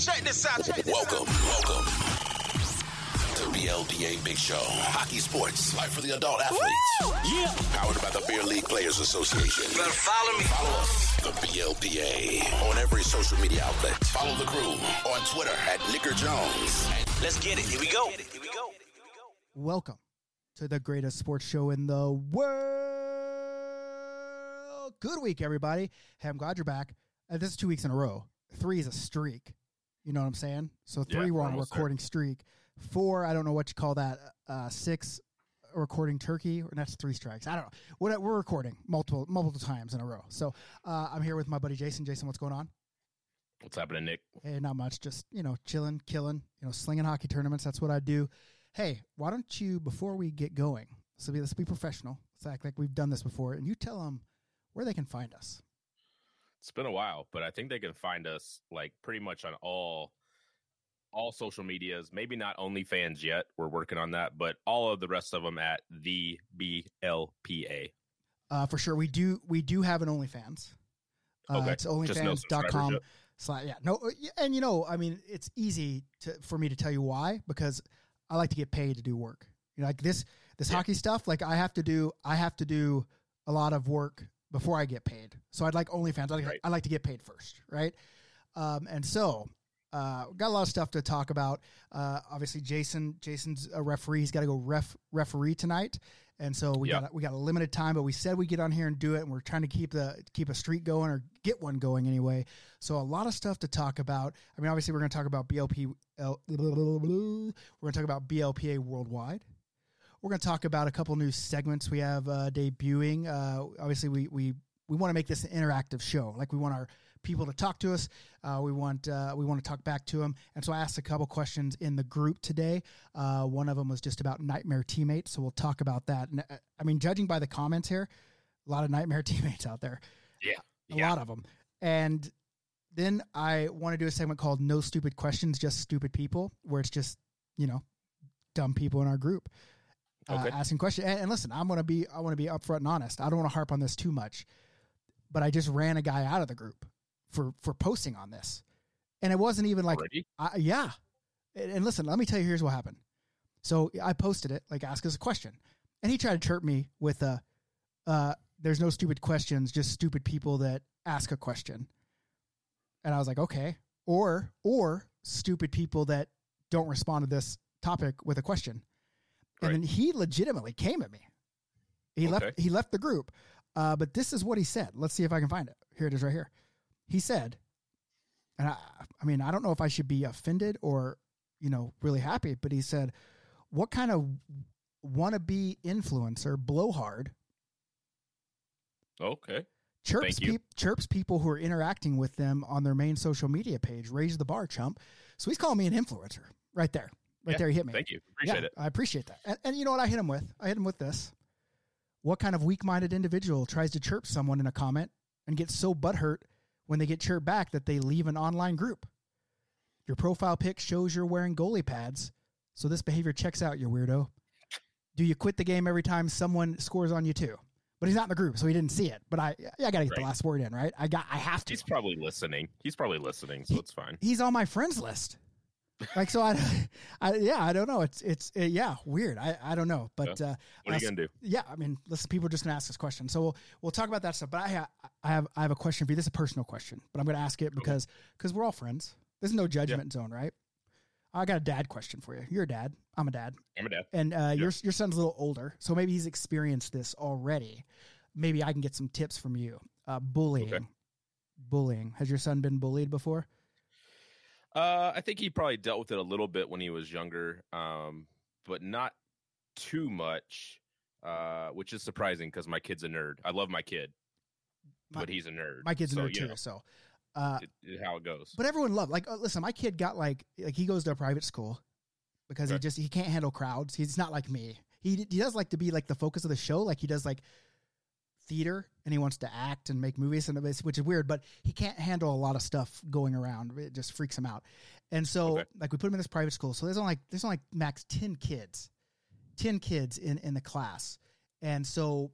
Check this out. Check this Welcome, welcome to BLPA Big Show. Hockey sports, life for the adult athletes. Yeah. Powered by the Beer League Players Association. Better follow me. Follow us, the BLPA, on every social media outlet. Follow the crew on Twitter at Nicker Jones. Let's get it. Here we go. Here we go. Welcome to the greatest sports show in the world. Good week, everybody. Hey, I'm glad you're back. Uh, this is two weeks in a row. Three is a streak. You know what I'm saying? So three, Yeah, we're we're on a recording streak. Four, I don't know what you call that. Uh, six, recording turkey, or that's three strikes. I don't know. What we're recording multiple multiple times in a row. So uh, I'm here with my buddy Jason. Jason, what's going on? What's happening, Nick? Hey, not much. Just you know, chilling, killing. You know, slinging hockey tournaments. That's what I do. Hey, why don't you before we get going? So be let's be professional. Let's act like we've done this before, and you tell them where they can find us. It's been a while, but I think they can find us like pretty much on all all social medias. Maybe not OnlyFans yet. We're working on that, but all of the rest of them at the BLPA. Uh, for sure, we do. We do have an OnlyFans. Uh, Okay. It's Just no OnlyFans.com. Slash, yeah, no, uh, and you know, I mean, it's easy to for me to tell you why because I like to get paid to do work. You know, like this this Yeah. hockey stuff. Like I have to do, I have to do a lot of work before I get paid. So I'd like OnlyFans. I like, Right. I like to get paid first, right? Um, and so uh, got a lot of stuff to talk about. Uh, obviously, Jason Jason's a referee. He's got to go ref referee tonight, and so we Yeah. got we got a limited time. But we said we get on here and do it, and we're trying to keep the keep a streak going or get one going anyway. So a lot of stuff to talk about. I mean, obviously, we're going to talk about BLP. We're going to talk about BLPA worldwide. We're going to talk about a couple new segments we have uh, debuting. Uh, obviously, we we we want to make this an interactive show. Like we want our people to talk to us. Uh, we want uh, we want to talk back to them. And so I asked a couple questions in the group today. Uh, one of them was just about nightmare teammates. So we'll talk about that. And I mean, judging by the comments here, a lot of nightmare teammates out there. Yeah. A Yeah. lot of them. And then I want to do a segment called "No Stupid Questions, Just Stupid People," where it's just you know dumb people in our group uh, Okay. asking questions. And, and listen, I'm gonna be I want to be upfront and honest. I don't want to harp on this too much, but I just ran a guy out of the group for for posting on this, and it wasn't even like I, yeah. And, and listen, let me tell you, here's what happened. So I posted it, like ask us a question, and he tried to chirp me with a, uh, "There's no stupid questions, just stupid people that ask a question." And I was like, okay, or or stupid people that don't respond to this topic with a question. And Right. then he legitimately came at me. He left. He left the group. Uh, but this is what he said. Let's see if I can find it. Here it is, right here. He said, and I, I mean, I don't know if I should be offended or, you know, really happy, but he said, "What kind of wannabe influencer blowhard Okay. chirps peop chirps people who are interacting with them on their main social media page. Raise the bar, chump." So he's calling me an influencer right there. Right Yeah, there, he hit me. Thank you. Appreciate yeah, it. I appreciate that. And, and you know what I hit him with? I hit him with this. What kind of weak minded individual tries to chirp someone in a comment and gets so butthurt when they get chirped back that they leave an online group? Your profile pic shows you're wearing goalie pads, so this behavior checks out, you weirdo. Do you quit the game every time someone scores on you too? But he's not in the group, so he didn't see it. But I, yeah, I gotta get the last word in, right? I got, I have to. He's probably listening. He's probably listening, so He- it's fine. he's on my friends list. Like so, I, I yeah, I don't know. It's it's uh, yeah, weird. I I don't know, but uh, What are you gonna do? yeah, I mean, listen, people are just gonna ask us questions, so we'll we'll talk about that stuff. But I ha- I have I have a question for you. This is a personal question, but I'm gonna ask it because because we're all friends. There's no judgment zone, right? I got a dad question for you. You're a dad. I'm a dad, I'm a dad. and uh, your your son's a little older, so maybe he's experienced this already. Maybe I can get some tips from you. Uh, bullying, Okay. bullying. Has your son been bullied before? Uh, I think he probably dealt with it a little bit when he was younger, um, but not too much, uh, which is surprising because my kid's a nerd. I love my kid, My- but he's a nerd. My kid's a nerd too, know, so. Uh, it- it- how it goes. But everyone loved like uh, listen, my kid got like like he goes to a private school because he just he can't handle crowds. He's not like me. He he does like to be like the focus of the show. Like he does like theater and he wants to act and make movies and it's- which is weird, but he can't handle a lot of stuff going around. It just freaks him out. And so Okay. like we put him in this private school. So there's only like there's only like max 10 kids. 10 kids in in the class. And so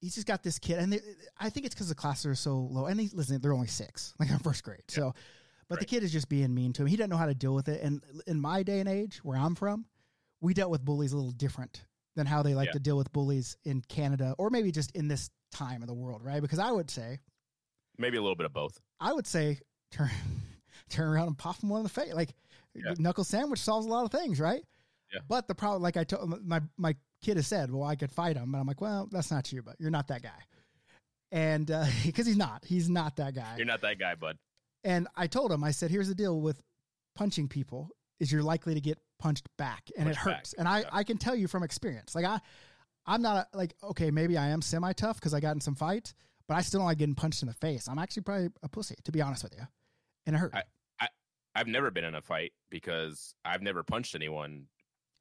he's just got this kid and they, I think it's cuz the classes are so low and he listen, they're only 6, like in first grade. So But the kid is just being mean to him. He doesn't know how to deal with it. And in my day and age, where I'm from, we dealt with bullies a little different than how they like Yeah. to deal with bullies in Canada or maybe just in this time of the world, right? Because I would say, Maybe a little bit of both. I would say, turn turn around and pop him one in the face. Like Yeah. knuckle sandwich solves a lot of things, right? Yeah. But the problem, like I told my my kid has said, well, I could fight him, but I'm like, well, that's not you, but you're not that guy, and uh, because he's not, he's not that guy. You're not that guy, bud. And I told him, I said, here's the deal with punching people is you're likely to get punched back and it Punched back, hurts. And I, yeah. I can tell you from experience, like I, I'm not a, like, okay, maybe I am semi tough because I got in some fights, but I still don't like getting punched in the face. I'm actually probably a pussy, to be honest with you. And it hurt. I- I've never been in a fight because I've never punched anyone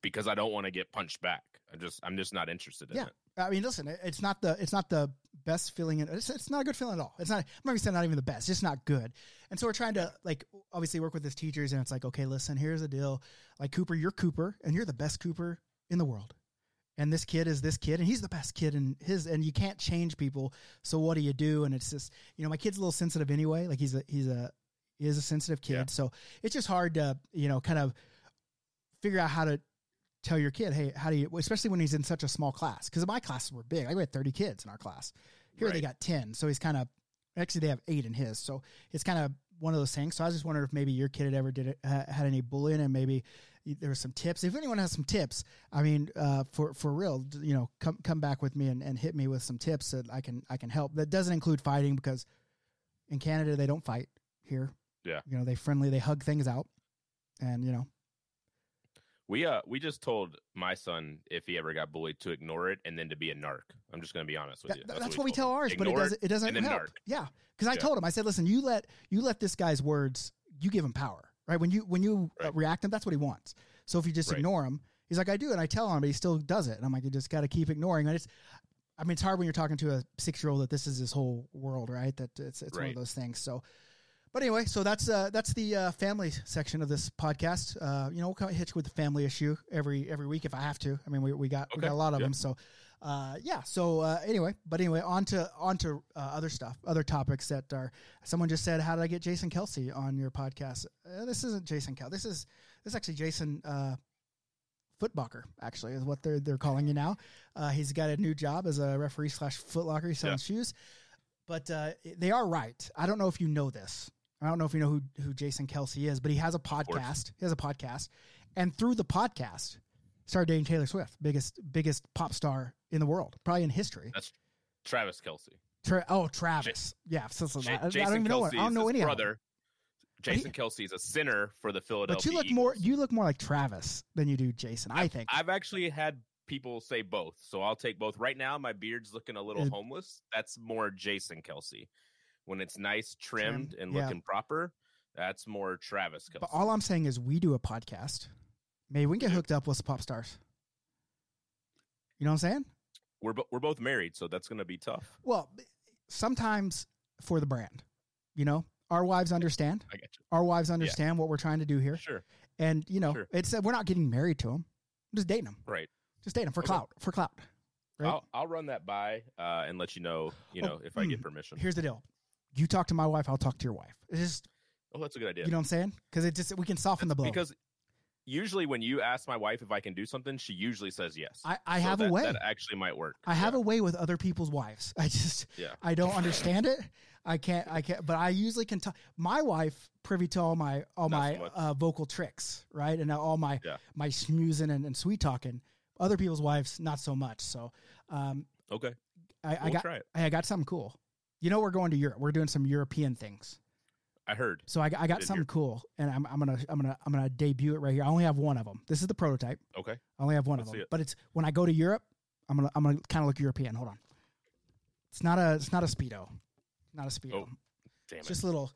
because I don't want to get punched back. I'm just I'm just not interested in Yeah. it. I mean, listen, it- it's not the it's not the best feeling. In, it's, it's not a good feeling at all. It's not. I'm not even saying not even the best. It's just not good. And so we're trying to like obviously work with his teachers, and it's like, okay, listen, here's the deal. Like Cooper, you're Cooper, and you're the best Cooper in the world. And this kid is this kid, and he's the best kid in his. And you can't change people. So what do you do? And it's just you know, my kid's a little sensitive anyway. Like he's a he's a he is a sensitive kid. Yeah. So it's just hard to you know kind of figure out how to tell your kid, hey, how do you, especially when he's in such a small class? Because my classes were big. I had 30 kids in our class. Here they got 10. So he's kind of, actually, they have eight in his. So it's kind of one of those things. So I was just wondering if maybe your kid had ever did it, ha- had any bullying and maybe there was some tips. If anyone has some tips, I mean, uh, for, for real, you know, come, come back with me and, and hit me with some tips that I can, I can help. That doesn't include fighting because in Canada, they don't fight here. Yeah. You know, they friendly, they hug things out and, you know, We uh we just told my son if he ever got bullied to ignore it and then to be a narc. I'm just gonna be honest with That- you. that's, what we told tell him. ours, but it doesn't. It doesn't help. narc. Yeah, because I Yeah. told him. I said, "Listen, you let you let this guy's words. You give him power, right? When you when you uh, react to him, that's what he wants. So if you just Right. ignore him, he's like, I do, and I tell him, but he still does it. And I'm like, you just got to keep ignoring. And it's, I mean, it's hard when you're talking to a six year old that this is his whole world, right? That it's it's one of those things. So. But anyway, so that's uh, that's the uh, family section of this podcast. Uh, you know, we'll kind of hit you with the family issue every every week if I have to. I mean, we, we got we got a lot of yeah. them. So, uh, yeah. So uh, anyway, but anyway, on to on to uh, other stuff, other topics that are. Someone just said, "How did I get Jason Kelce on your podcast?" Uh, this isn't Jason Kel. This is this is actually Jason uh, Footlocker. Actually, is what they're they're calling you now. Uh, he's got a new job as a referee slash Footlocker. selling sells shoes. But uh, they are right. I don't know if you know this. I don't know if you know who, who Jason Kelce is, but he has a podcast. He has a podcast, and through the podcast, started dating Taylor Swift, biggest biggest pop star in the world, probably in history. That's Travis Kelce. Tra- oh, Travis, yeah. So, so Ja- I, I don't even know. Kelce I don't know any of them. brother. he- Jason Kelce is a sinner for the Philadelphia. But you look more you look more like Travis than you do Jason. I think. I've actually had people say both, so I'll take both. Right now, my beard's looking a little Is- homeless. That's more Jason Kelce. When it's nice, trimmed, Trimmed, and yeah. looking proper, that's more Travis Kelce. but all I'm saying is we do a podcast. Maybe we can get hooked up with some pop stars. You know what I'm saying? we're bo- we're both married, so that's going to be tough. Well, sometimes for the brand, you know, our wives understand. I get you. Our wives understand what we're trying to do here, Sure, and you know, Sure. it's uh, we're not getting married to them. I'm just dating them. right. Just dating them for Okay. clout. For clout. Right? I'll I'll run that by uh, and let you know. You Oh, know if I get mm. permission. Here's the deal. You talk to my wife, I'll talk to your wife. It's just Oh, that's a good idea. you know what I'm saying? Because it just we can soften the blow. because usually when you ask my wife if I can do something, she usually says yes. I, I So have a way. that actually might work. I have a way with other people's wives. I just Yeah. I don't understand it. I can't I can't but I usually can talk my wife privy to all my all Not my so much. uh, vocal tricks, right? And all my Yeah. my smoozing and, and sweet talking. Other people's wives not so much. So um Okay, I, I we'll got try it. I got something cool. You know we're going to Europe. We're doing some European things. I heard. So I, I got something hear. cool, and I'm, I'm gonna I'm gonna I'm gonna debut it right here. I only have one of them. This is the prototype. Okay, I only have one Let's of them, it. but it's when I go to Europe, I'm gonna I'm gonna kind of look European. Hold on, it's not a it's not a speedo, not a speedo. Oh, damn it's it. just a little.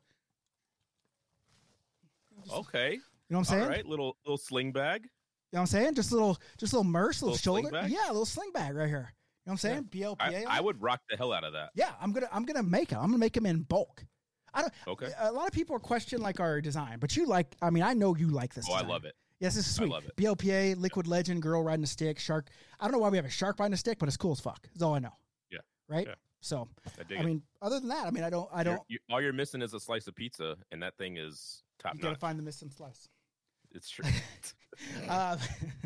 okay, You know what I'm saying? all right. Little little sling bag. You know what I'm saying? Just a little just a little merce, little, Little shoulder. Yeah, a little sling bag right here. Know what I'm saying? BLPA. I, I would rock the hell out of that. Yeah, I'm gonna I'm gonna make them. I'm gonna make them in bulk. I don't. Okay. A lot of people are question like our design, but you like. I mean, I know you like this. Oh, I love it. Yes, this is sweet. love it. BLPA, Liquid Legend, Girl Riding a Stick, Shark. I don't know why we have a shark riding a stick, but it's cool as fuck. That's all I know. Yeah. Right. Yeah. So I I mean, other than that, I mean, I don't. I You're- don't. you- all you're missing is a slice of pizza, and that thing is top You got to find the missing slice. It's true. Uh,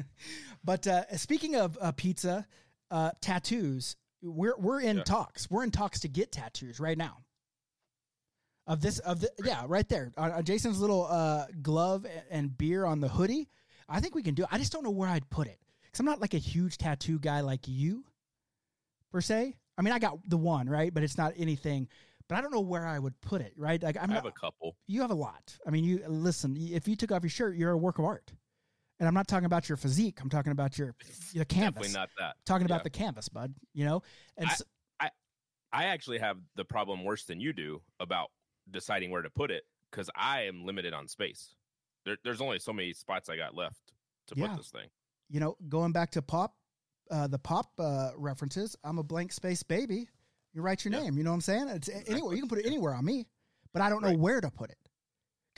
but uh, speaking of uh, pizza, uh, tattoos, we're we're in Yeah. talks. We're in talks to get tattoos right now. Of this, of the yeah, right there on, on Jason's little uh, glove and beer on the hoodie. I think we can do. it. I just don't know where I'd put it because I'm not like a huge tattoo guy like you, per se. I mean, I got the one right, but it's not anything. But I don't know where I would put it. Right, like I'm I not have a couple. you have a lot. I mean, you listen. If you took off your shirt, you're a work of art. And I'm not talking about your physique. I'm talking about your your canvas. Definitely not that. talking about the canvas, bud. You know. And I, I actually have the problem worse than you do about deciding where to put it because I am limited on space. There, there's only so many spots I got left to Yeah. put this thing. you know, going back to pop, uh, the pop uh, references. I'm a blank space baby. You write your Yeah. name. You know what I'm saying? It's anywhere. You can put it anywhere on me, but I don't know Right. where to put it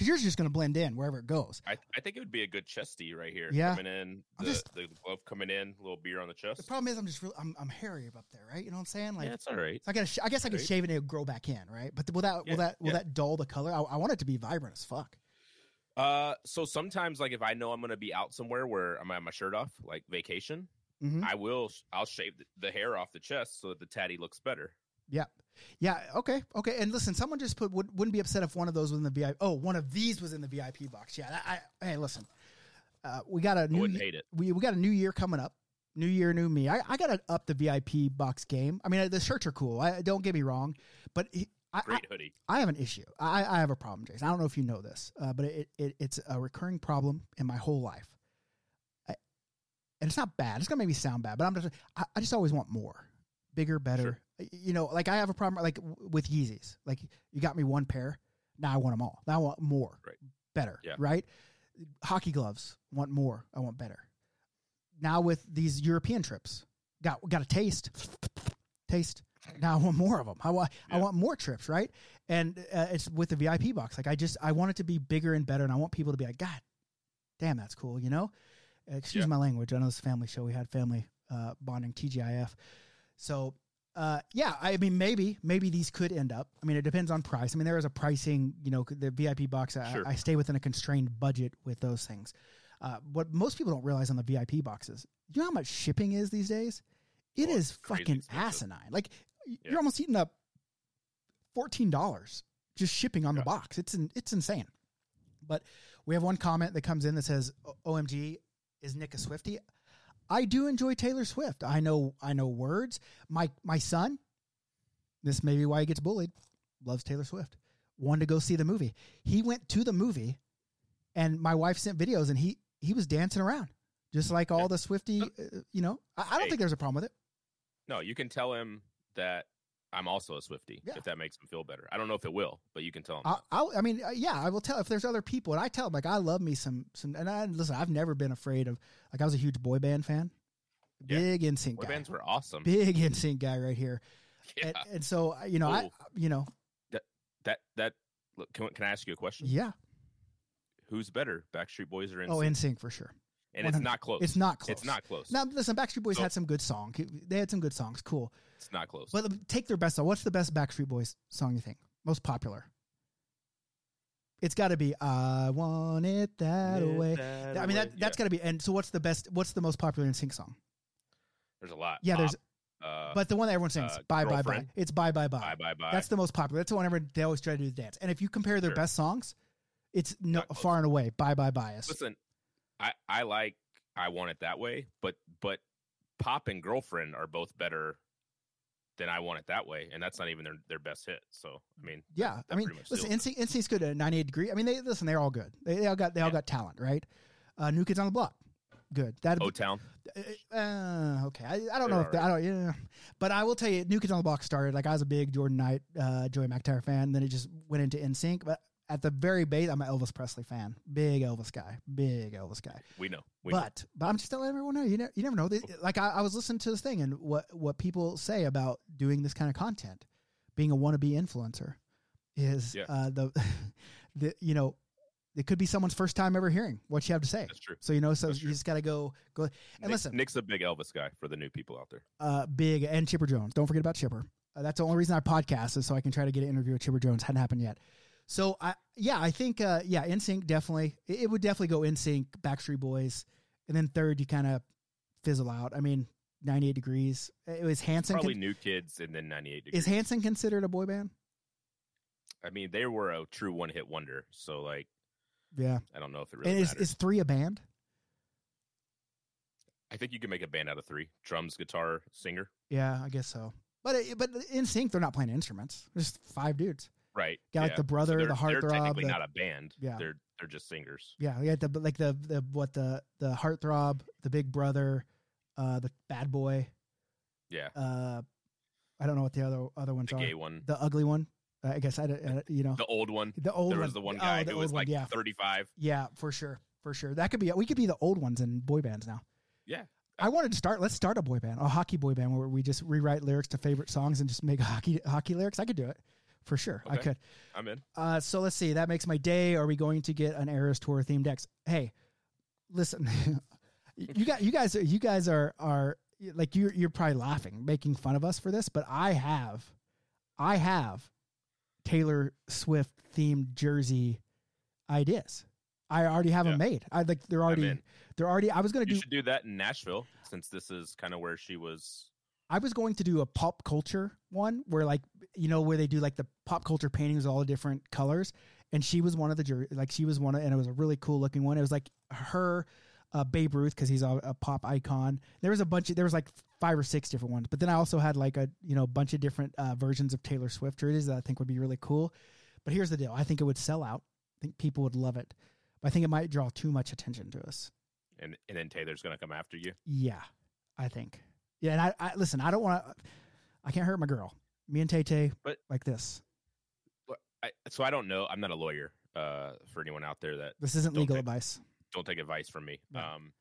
because yours is just going to blend in wherever it goes. I, I think it would be a good chesty right here. Yeah. Coming in, the, just- the glove coming in, little beer on the chest. The problem is, I'm just real. I'm, I'm hairy up there, right? You know what I'm saying? Like, yeah, it's all right. so I got. Sh- I guess I could Right. shave it and grow back in, right? But will that will that will yeah. that dull the color? I, I want it to be vibrant as fuck. Uh, so sometimes, like, if I know I'm going to be out somewhere where I'm gonna have my shirt off, like vacation, Mhm. I will. I'll shave the, the hair off the chest so that the tatty looks better. Yeah. Yeah. Okay. Okay. And listen, someone just put would, wouldn't be upset if one of those was in the VIP. Oh, one of these was in the VIP box. Yeah. I, I hey, listen. Uh, we got a I new wouldn't hate it. we we got a new year coming up. New year, new me. I, I got to up the VIP box game. I mean, the shirts are cool. I don't get me wrong, but he, I, I, Great hoodie. I have an issue. I, I have a problem, Jason. I don't know if you know this, uh, but it, it it's a recurring problem in my whole life. I, and it's not bad. It's gonna make me sound bad, but I'm just I, I just always want more, bigger, better. Sure. You know, like I have a problem like with Yeezys. Like you got me one pair, now I want them all. Now I want more, Right. better, Yeah. right? Hockey gloves, want more. I want better. Now with these European trips, got got a taste, taste. Now I want more of them. I want I want more trips, right? And uh, it's with the VIP box. Like I just I want it to be bigger and better, and I want people to be like, God, damn, that's cool. You know, excuse Yeah. my language. I know this family show. We had family uh, bonding TGIF. So uh, yeah, I mean maybe maybe these could end up. I mean it depends on price. I mean there is a pricing. You know, the VIP box. I, Sure. I stay within a constrained budget with those things. Uh, what most people don't realize on the VIP boxes, you know how much shipping is these days. It Oh, is fucking expensive. asinine. Like Yeah. you're almost eating up fourteen dollars just shipping on the box. It's in, it's insane. But we have one comment that comes in that says, "OMG, is Nick a Swifty?" I do enjoy Taylor Swift. I know I know words. My my son, this may be why he gets bullied. Loves Taylor Swift. Wanted to go see the movie. He went to the movie, and my wife sent videos, and he he was dancing around just like all the Swifty. Uh, you know, I, I don't Hey. think there's a problem with it. No, you can tell him that I'm also a Swifty Yeah. if that makes him feel better. I don't know if it will, but you can tell him. I, I, I mean, uh, yeah, I will tell if there's other people, and I tell them like I love me some some. And I listen, I've never been afraid of like I was a huge boy band fan, Yeah. big NSYNC Boy guy, bands were awesome. big NSYNC guy right here, yeah. and, and so uh, you know I Oh. you know that that look, can, can I ask you a question? yeah Who's better, Backstreet Boys or NSYNC? oh NSYNC for sure. And it's not close. It's not close. It's not close. Now listen, Backstreet Boys So- had some good songs. They had some good songs, cool. It's not close. But take their best song. What's the best Backstreet Boys song you think? Most popular? It's got to be "I Want It That Way." I mean, that that's got to be. And so, what's the best? What's the most popular NSYNC song? There's a lot. Yeah, there's. Uh, But the one that everyone sings, uh, "Bye Bye Bye." It's "Bye Bye Bye." bye bye bye. That's the most popular. That's the one everyone they always try to do the dance. And if you compare their Sure. best songs, it's no far and away "Bye Bye Bias." Listen, I I like I want it that way, but but Pop and Girlfriend are both better than I want it that way, and that's not even their their best hit. So I mean, Yeah, that I mean, listen. NSYNC, NSYNC's good at 98 degree. I mean, they listen, they're all good. They, they all got they all got talent, right? Uh, New Kids on the Block, good. That O Town. uh, okay. I, I don't They're know if that, I don't yeah, but I will tell you, New Kids on the Block started like I was a big Jordan Knight, uh, Joey McIntyre fan. Then it just went into NSYNC, but at the very base, I'm an Elvis Presley fan, big Elvis guy, big Elvis guy. We know. We know. but but I'm just telling everyone know you never you never know. Like I, I was listening to this thing and what what people say about doing this kind of content, being a wannabe influencer, is Yeah. uh, the the you know it could be someone's first time ever hearing what you have to say. That's true. So you know, so That's you true. just got to go go and Nick- listen. Nick's a big Elvis guy for the new people out there. Uh, big and Chipper Jones. Don't forget about Chipper. Uh, that's the only reason I podcast is so I can try to get an interview with Chipper Jones. Hadn't happened yet. So I yeah, I think uh yeah, NSYNC definitely it, it would definitely go NSYNC, Backstreet Boys, and then third you kind of fizzle out. I mean, 98 degrees. It was Hanson. Probably New Kids and then 98 degrees. is Hanson considered a boy band? I mean, they were a true one hit wonder. So, like, Yeah. I don't know if it really and is, matters. is three a band? I think you can make a band out of three: drums, guitar, singer. Yeah, I guess so. But it, but NSYNC, they're not playing instruments. There's five dudes. Right. Got, like, the brother, they're, the They're heartthrob, technically the- not a band. Yeah. They're they're just singers. Yeah, we got the like the the what the the heartthrob, the big brother, uh, the bad boy. Yeah. Uh, I don't know what the other other ones The are. gay one. The ugly one. Uh, I guess I don't- uh, you know The old one. the old there one. was the one Oh, guy the who was one, like yeah, 35. yeah, for sure, for sure. That could be we could be the old ones in boy bands now. Yeah. I wanted to start. Let's start a boy band, a hockey boy band, where we just rewrite lyrics to favorite songs and just make hockey hockey lyrics. I could do it for sure. I could. I'm in. Uh, so let's see. That makes my day. Are we going to get an Eras Tour themed decks? Hey, listen, you got you guys. You guys are are like you're you're probably laughing, making fun of us for this, but I have, I have Taylor Swift themed jersey ideas. I already have them Yeah. made. I like they're already they're already. I was gonna You do should do that in Nashville since this is kind of where she was. I was going to do a pop culture one where like you know where they do like the pop culture paintings all the different colors and she was one of the jur- like she was one of and it was a really cool looking one. It was like her uh, Babe Ruth because he's a, a pop icon. There was a bunch of there was like five or six different ones, but then I also had like a you know a bunch of different uh, versions of Taylor Swift jerseys that I think would be really cool. But here's the deal: I think it would sell out. I think people would love it, but I think it might draw too much attention to us. And, and then Taylor's going to come after you. Yeah, I think. Yeah, and I, I listen. I don't want to. I can't hurt my girl. Me and Tay Tay, But- like this. But I, so I don't know. I'm not a lawyer uh, for anyone out there that This isn't legal take- advice. don't take advice from me. No. Um,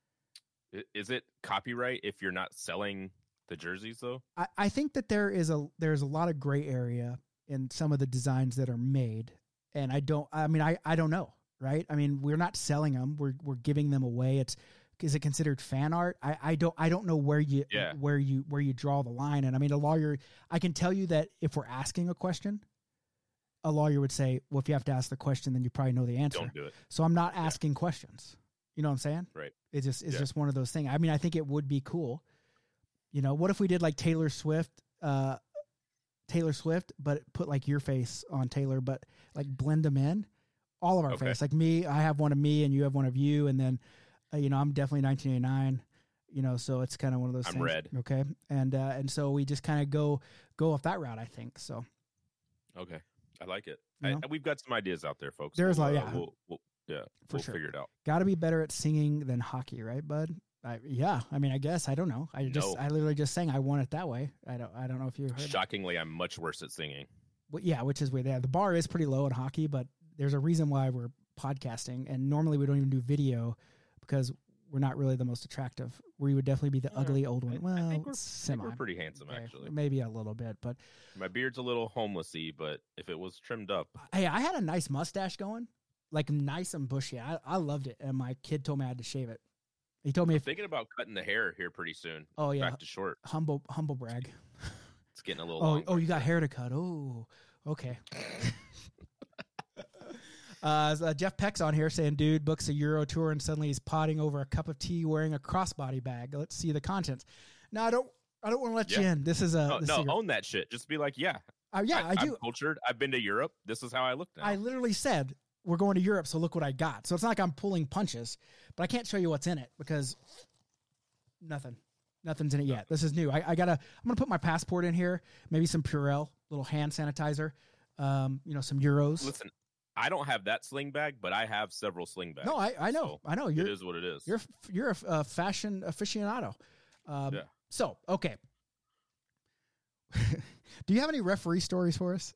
is it copyright if you're not selling the jerseys though? I, I think that there is a there's a lot of gray area in some of the designs that are made, and I don't. I mean, I I don't know, right? I mean, we're not selling them. We're we're giving them away. It's is it considered fan art? I, I don't I don't know where you Yeah. where you where you draw the line. And I mean, a lawyer. I can tell you that if we're asking a question, a lawyer would say, "Well, if you have to ask the question, then you probably know the answer." Don't do it. So I'm not asking questions. You know what I'm saying? Right. It's just it's Yeah. just one of those things. I mean, I think it would be cool. You know, what if we did like Taylor Swift, uh, Taylor Swift, but put like your face on Taylor, but like blend them in, all of our Okay. face. Like me, I have one of me, and you have one of you, and then, uh, you know, I'm definitely 1989. You know, so it's kind of one of those. I'm things. red. Okay, and uh, and so we just kind of go go off that route. I think so. Okay, I like it. I, we've got some ideas out there, folks. There's We'll, like- uh, yeah. we'll, we'll, yeah, For we'll sure. figure it out. Got to be better at singing than hockey, right, bud? I, yeah, I mean, I guess I don't know. I just, No. I literally just sang. I want it that way. I don't, I don't know if you heard. Shockingly, I'm much worse at singing. Well, yeah, which is weird. Yeah, the bar is pretty low in hockey, but there's a reason why we're podcasting, and normally we don't even do video because we're not really the most attractive. We would definitely be the Yeah, ugly old one. I Well, think we're- I think we're pretty handsome, Okay, actually. maybe a little bit, but My beard's a little homelessy, but if it was trimmed up, uh, hey, I had a nice mustache going, like nice and bushy. I, I loved it, and my kid told me I had to shave it. He told me I'm if thinking about cutting the hair here pretty soon. oh yeah, Back to short. humble humble brag. It's getting a little. Oh, long oh, you got hair to cut. Oh, okay. uh, uh, Jeff Peck's on here saying, "Dude books a Euro tour and suddenly he's potting over a cup of tea wearing a crossbody bag. Let's see the contents." No, I don't. I don't want to let you in. This is a No, no, own that shit. Just be like, yeah, uh, yeah, I, I, do. am cultured. I've been to Europe. This is how I look now. I literally said we're going to Europe, so look what I got. So it's not like I'm pulling punches, but I can't show you what's in it because nothing, nothing's in it yet. This is new. I, I gotta. I'm gonna put my passport in here. Maybe some Purell, little hand sanitizer. Um, you know, some euros. Listen, I don't have that sling bag, but I have several sling bags. No, I, I know, so I know. it You're is what it is. you're you're a, a fashion aficionado. Um, Yeah. So okay. Do you have any referee stories for us?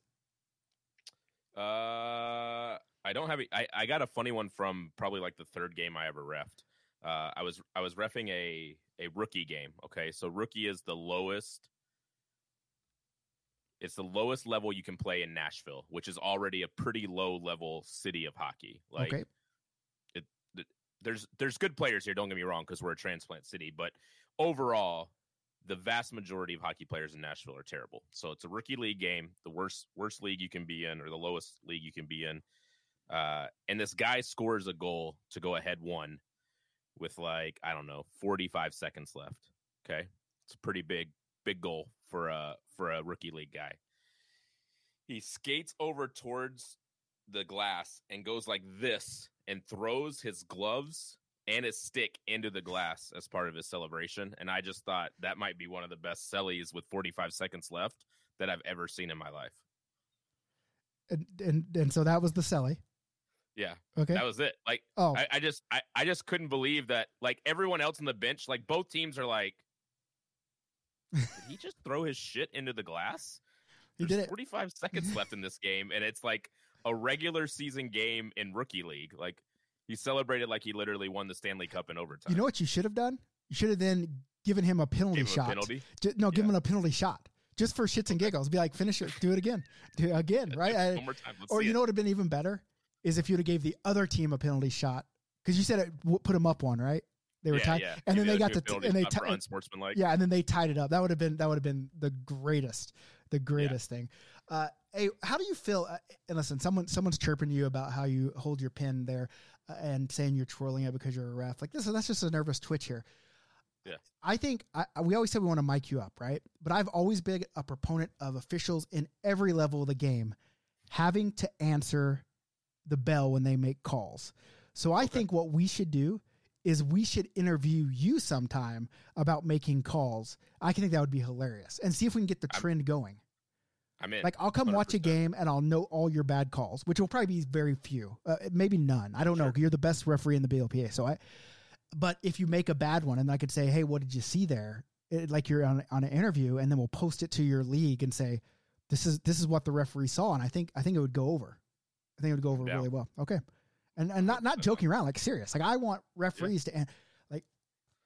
Uh, I don't have. A, I I got a funny one from probably like the third game I ever refed. Uh, I was I was refing a a rookie game. Okay, so rookie is the lowest. It's the lowest level you can play in Nashville, which is already a pretty low level city of hockey. Like okay. there's there's good players here. Don't get me wrong, because we're a transplant city, but overall, the vast majority of hockey players in Nashville are terrible. So it's a rookie league game, the worst worst league you can be in, or the lowest league you can be in. Uh, and this guy scores a goal to go ahead one with like I don't know 45 seconds left. Okay, it's a pretty big big goal for a for a rookie league guy. He skates over towards the glass and goes like this and throws his gloves and his stick into the glass as part of his celebration. And I just thought that might be one of the best cellies with 45 seconds left that I've ever seen in my life. And and, and so that was the Celly. Yeah, Okay. that was it. Like, oh, I, I just, I, I just couldn't believe that. Like everyone else on the bench, like both teams are like, did he just throw his shit into the glass? he There's did it. 45 seconds left in this game, and it's like a regular season game in rookie league. Like he celebrated like he literally won the Stanley Cup in overtime. You know what you should have done? You should have then given him a penalty him a shot. penalty? Ju- no, give Yeah. him a penalty shot just for shits and giggles. Be like, finish it, do it again, do it again, right? I- One more time. Let's or you it. know what would have been even better is if you'd have gave the other team a penalty shot because you said it put him up one, right? They were yeah, tied, yeah. and then they got to and they for unsportsmanlike. yeah, and then they tied it up. That would have been that would have been the greatest, the greatest thing. Uh, hey, how do you feel? Uh, and listen, someone someone's chirping you about how you hold your pin there uh, and saying you're twirling it because you're a ref. Like this, that's just a nervous twitch here. Yeah. I think I, we always say we want to mic you up, right? But I've always been a proponent of officials in every level of the game having to answer the bell when they make calls. So I think what we should do is we should interview you sometime about making calls. I can think that would be hilarious and see if we can get the I'm- trend going. I'm in. Like I'll come watch a game and I'll know all your bad calls, which will probably be very few, uh, maybe none. I don't know. You're the best referee in the BLPA, so I. But if you make a bad one, and I could say, "Hey, what did you see there?" It, like you're on on an interview, and then we'll post it to your league and say, "This is this is what the referee saw," and I think I think it would go over. I think it would go over Yeah. really well. Okay, and and not not joking around, like serious. Like I want referees to, and like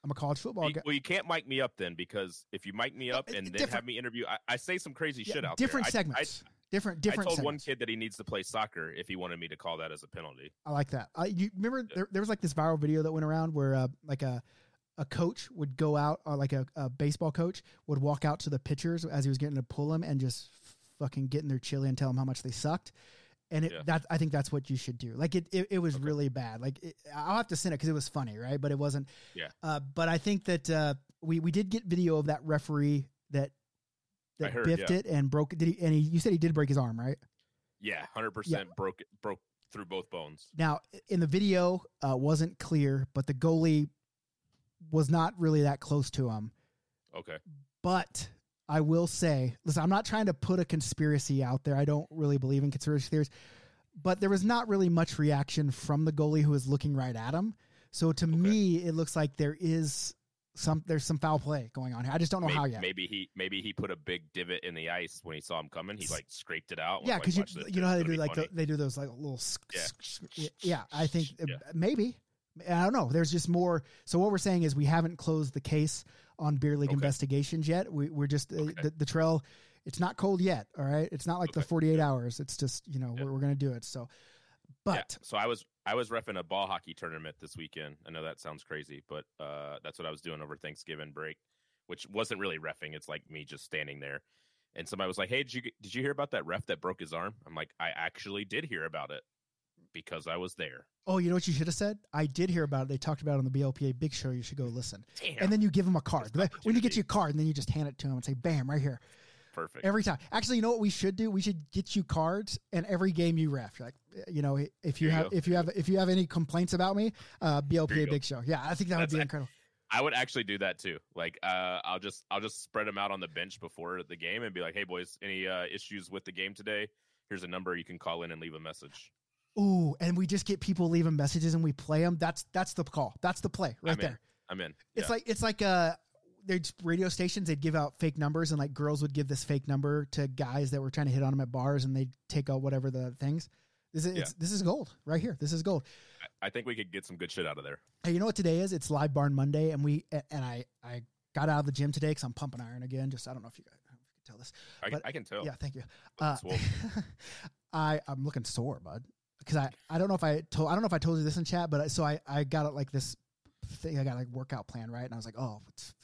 I'm a college football You- guy. well, you can't mic me up then because if you mic me up and then different- have me interview, I, I say some crazy Yeah, shit out different there. I- segments. different I, different. I told one kid that he needs to play soccer if he wanted me to call that as a penalty. I like that. I you remember there, there was like this viral video that went around where uh, like a a coach would go out or like a, a baseball coach would walk out to the pitchers as he was getting to pull them and just fucking get in their chili and tell them how much they sucked. And it, Yeah. that I think that's what you should do. Like it, it, it was really bad. Like it, I'll have to send it because it was funny, right? But it wasn't. Yeah. Uh, but I think that uh, we we did get video of that referee that that heard, biffed yeah. it and broke. Did he? And he, you said he did break his arm, right? Yeah, hundred percent broke it, broke through both bones. Now, in the video, uh, wasn't clear, but the goalie was not really that close to him. Okay, But I will say, listen, I'm not trying to put a conspiracy out there. I don't really believe in conspiracy theories, but there was not really much reaction from the goalie who was looking right at him. So to me, it looks like there is some there's some foul play going on here. I just don't know maybe, how yet. maybe he maybe he put a big divot in the ice when he saw him coming. He like scraped it out. yeah, because like, you you know how they do like the, they do those like little sk- Yeah. sk- yeah. I think Yeah. maybe I don't know. There's just more. So what we're saying is we haven't closed the case on beer league Okay. investigations yet. We, we're just uh, Okay. the, the trail. It's not cold yet. All right. It's not like the Okay. 48 hours. It's just you know Yeah. we're, we're gonna do it. So, Yeah, but so I was I was refing a ball hockey tournament this weekend. I know that sounds crazy, but uh, that's what I was doing over Thanksgiving break, which wasn't really refing. It's like me just standing there, and somebody was like, "Hey, did you did you hear about that ref that broke his arm?" I'm like, "I actually did hear about it because I was there." oh, you know what you should have said? I did hear about it. They talked about it on the BLPA Big Show. You should go listen. Damn, And then you give them a card. When you get opportunity. you a card, and then you just hand it to them and say, "Bam, right here." perfect. Every time. Actually, you know what we should do? We should get you cards and every game you ref. You're like, you know, if you you have go. if you have if you have any complaints about me, uh BLPA. Big Show. Yeah, I think that That's would be incredible. I would actually do that too. Like, uh, I'll just I'll just spread them out on the bench before the game and be like, "Hey, boys, any uh, issues with the game today? Here's a number you can call in and leave a message." Ooh, and we just get people leaving messages and we play them. That's that's the call. That's the play right I'm there. I'm in. It's Yeah. like it's like uh there's radio stations they'd give out fake numbers and like girls would give this fake number to guys that were trying to hit on them at bars and they'd take out whatever the things. This is it's, this is gold right here. This is gold. I think we could get some good shit out of there. Hey, you know what today is? It's Live Barn Monday, and we and I I got out of the gym today because I'm pumping iron again. Just I don't know if you guys I know if you can tell this. I, But- I can tell. Yeah, thank you. Uh. I I'm looking sore, bud. Because I I don't know if I told I don't know if I told you this in chat, but I, so I I got like this thing. I got like workout plan right, and I was like, oh, it's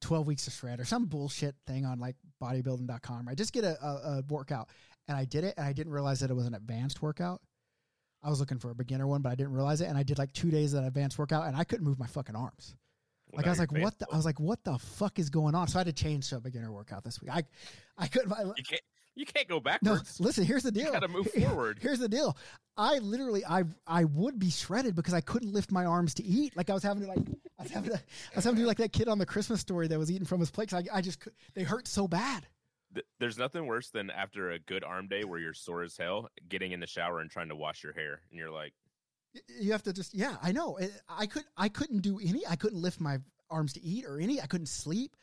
12 weeks to shred or some bullshit thing on like bodybuilding.com, right? Just get a, a, a workout. And I did it and I didn't realize that it was an advanced workout. I was looking for a beginner one, but I didn't realize it. And I did like two days of that advanced workout and I couldn't move my fucking arms. Well, Like I was like, what? The. I was like, what the fuck is going on? So I had to change to a beginner workout this week. I, I couldn't. I, You can't. You can't go backwards. no, listen. Here's the deal. You gotta move forward. Here's the deal. I literally, I, I would be shredded because I couldn't lift my arms to eat. Like I was having to, like, I was having to, I was having to do like that kid on the Christmas story that was eating from his plate. 'cause I, I just, could, they hurt so bad. There's nothing worse than after a good arm day where you're sore as hell, getting in the shower and trying to wash your hair, and you're like, You have to just, yeah, I know. I could, I couldn't do any. I couldn't lift my arms to eat or any. I couldn't sleep.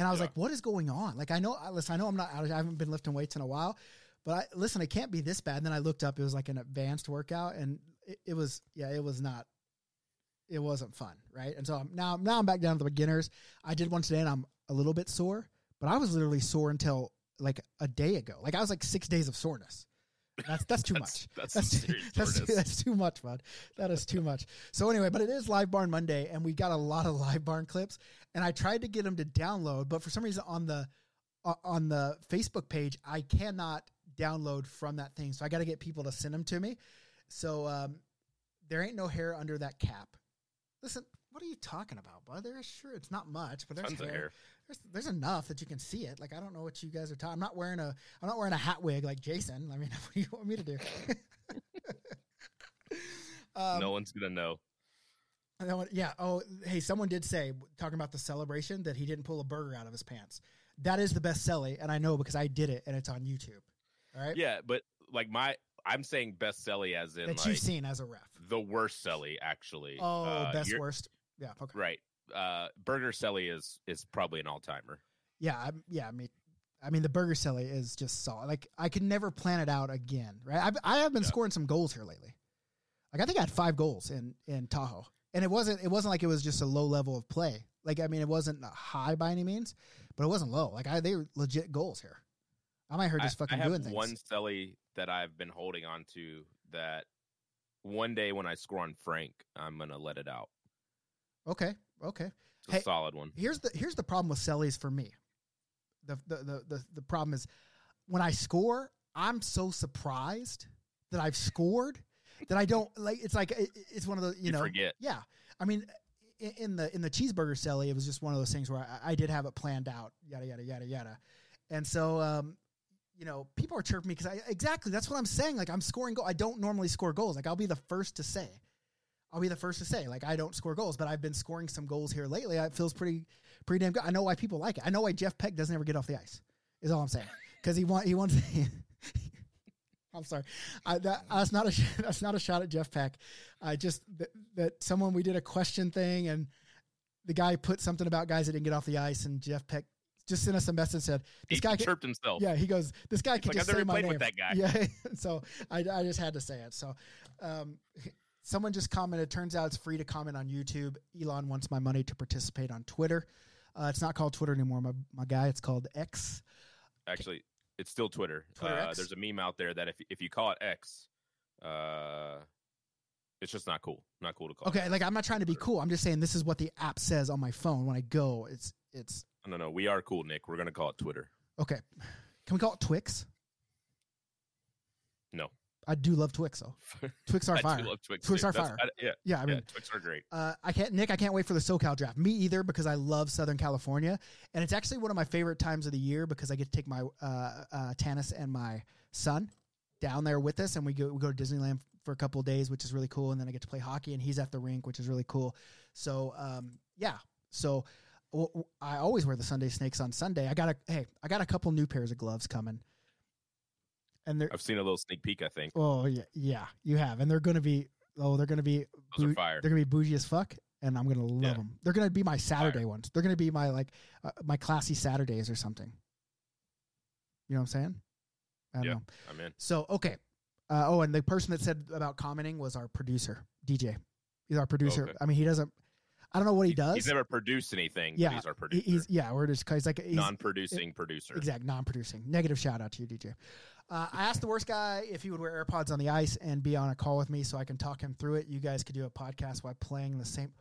And I was Yeah. like, what is going on? Like, I know, I, listen, I know I'm not, I haven't been lifting weights in a while, but I, listen, it can't be this bad. And then I looked up, it was like an advanced workout and it, it was, yeah, it was not, it wasn't fun. Right. And so I'm, now, now I'm back down to the beginners. I did one today and I'm a little bit sore, but I was literally sore until like a day ago. Like I was like six days of soreness. That's, that's too That's- much. that's that's, too, that's, too, that's too much, bud. That is too much. So anyway, but it is Live Barn Monday, and we got a lot of Live Barn clips. And I tried to get them to download, but for some reason on the uh, on the Facebook page, I cannot download from that thing. So I got to get people to send them to me. So um, there ain't no hair under that cap. Listen, what are you talking about, bud? There is sure it's not much, but there's tons of hair. There's, there's enough that you can see it. Like I don't know what you guys are talking. I'm not wearing a I'm not wearing a hat wig like Jason. I mean, what do you want me to do? um, no one's gonna know. then yeah. Oh, hey, someone did say talking about the celebration that he didn't pull a burger out of his pants. That is the best selling, and I know because I did it, and it's on YouTube. All right, Yeah, but like my, I'm saying best celly as in that like you've seen as a ref. the worst celly actually. Oh, Uh, best worst. Yeah. Okay. Right. Uh, Burger Celly is is probably an all timer. Yeah. I'm, yeah. I mean, I mean, the burger celly is just solid. Like I could never plan it out again. Right. I've, I have been Yeah. scoring some goals here lately. Like I think I had five goals in in Tahoe, and it wasn't it wasn't like it was just a low level of play. Like I mean, it wasn't high by any means, but it wasn't low. Like I they were legit goals here. I might heard just I, I fucking have doing things. one Celly that I've been holding on to that one day when I score on Frank, I'm gonna let it out. Okay. Okay. It's a Hey, solid one. here's the here's the problem with Cellies for me. The, the the the the problem is when I score, I'm so surprised that I've scored that I don't like. It's like it, it's one of the you, You know forget. yeah. I mean, in, the in the cheeseburger celly, it was just one of those things where I, I did have it planned out, yada yada yada yada, and so um, you know, people are chirping me because I exactly that's what I'm saying. Like I'm scoring goal. I don't normally score goals. Like I'll be the first to say. I'll be the first to say, like I don't score goals, but I've been scoring some goals here lately. It feels pretty, pretty damn good. I know why people like it. I know why Jeff Peck doesn't ever get off the ice. Is all I'm saying because he want he wants. I'm sorry, I, that, that's not a that's not a shot at Jeff Peck. I just that, that someone we did a question thing and the guy put something about guys that didn't get off the ice and Jeff Peck just sent us a message and said this He, guy he can, chirped himself. yeah, he goes, this guy can like, just "I've say my name. with that guy. Yeah, so I, I just had to say it. So, um, someone just commented. Turns out it's free to comment on YouTube. Elon wants my money to participate on Twitter. Uh, it's not called Twitter anymore, my my guy. It's called X. Actually, it's still Twitter. Twitter uh? There's a meme out there that if if you call it X, uh, it's just not cool. Not cool to call. Okay, it. like I'm not trying to be cool. I'm just saying this is what the app says on my phone when I go. It's it's No, no, we are cool, Nick. We're gonna call it Twitter. okay. Can we call it Twix? I do love Twix though. Twix are I fire. do love Twix. Twix too. are That's- fire. I- yeah, Yeah, I mean, yeah, Twix are great. Uh, I can't, Nick. I can't wait for the SoCal draft. Me either, because I love Southern California, and it's actually one of my favorite times of the year because I get to take my uh, uh, Tanis and my son down there with us, and we go we go to Disneyland for a couple of days, which is really cool. And then I get to play hockey, and he's at the rink, which is really cool. So, um, yeah. So, I always wear the Sunday Snakes on Sunday. I got a hey, I got a couple new pairs of gloves coming, and they're I've seen a little sneak peek. I think oh yeah, yeah, you have, and they're gonna be oh they're gonna be those are fire. they're gonna be bougie as fuck, and I'm gonna love Yeah. them. They're gonna be my Saturday ones. They're gonna be my like uh, my classy Saturdays or something. You know what I'm saying? I don't Yeah. know. I'm in. So okay. Uh, oh, and the person that said about commenting was our producer, DJ. He's our producer. Okay. I mean, he doesn't. I don't know what he does. He's never produced anything. Yeah, but he's our He- producer. he's yeah, we're just he's like he's non-producing producer. Exact, non-producing. Negative shout out to you, DJ. Uh, I asked the worst guy if he would wear AirPods on the ice and be on a call with me so I can talk him through it. You guys could do a podcast while playing the same.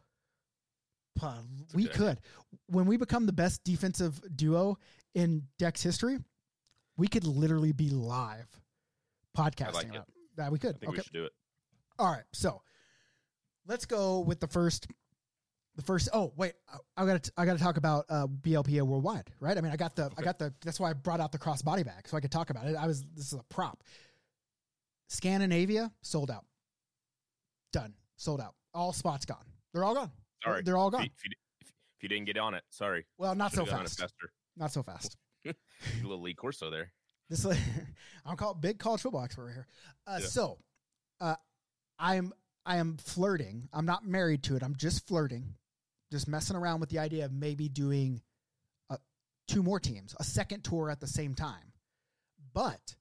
Pod, we good could. When we become the best defensive duo in Dex history, we could literally be live podcasting like that. We could. I think Okay. we should do it. All right. So let's go with the first. The first. Oh wait, I- I got to. I got to talk about uh, BLPA worldwide, right? I mean, I got the. I got the. That's why I brought out the cross body bag so I could talk about it. I was. This is a prop. Scandinavia sold out. Done. Sold out. All spots gone. They're all gone. Sorry. They're all gone. if you, if you didn't get on it, sorry. Well, not so Should've got fast. faster. Not so fast. A little Lee Corso there. This I'm called big college football expert here. Uh, Yeah. So, uh, I'm I am flirting. I'm not married to it. I'm just flirting, just messing around with the idea of maybe doing uh, two more teams, a second tour at the same time. But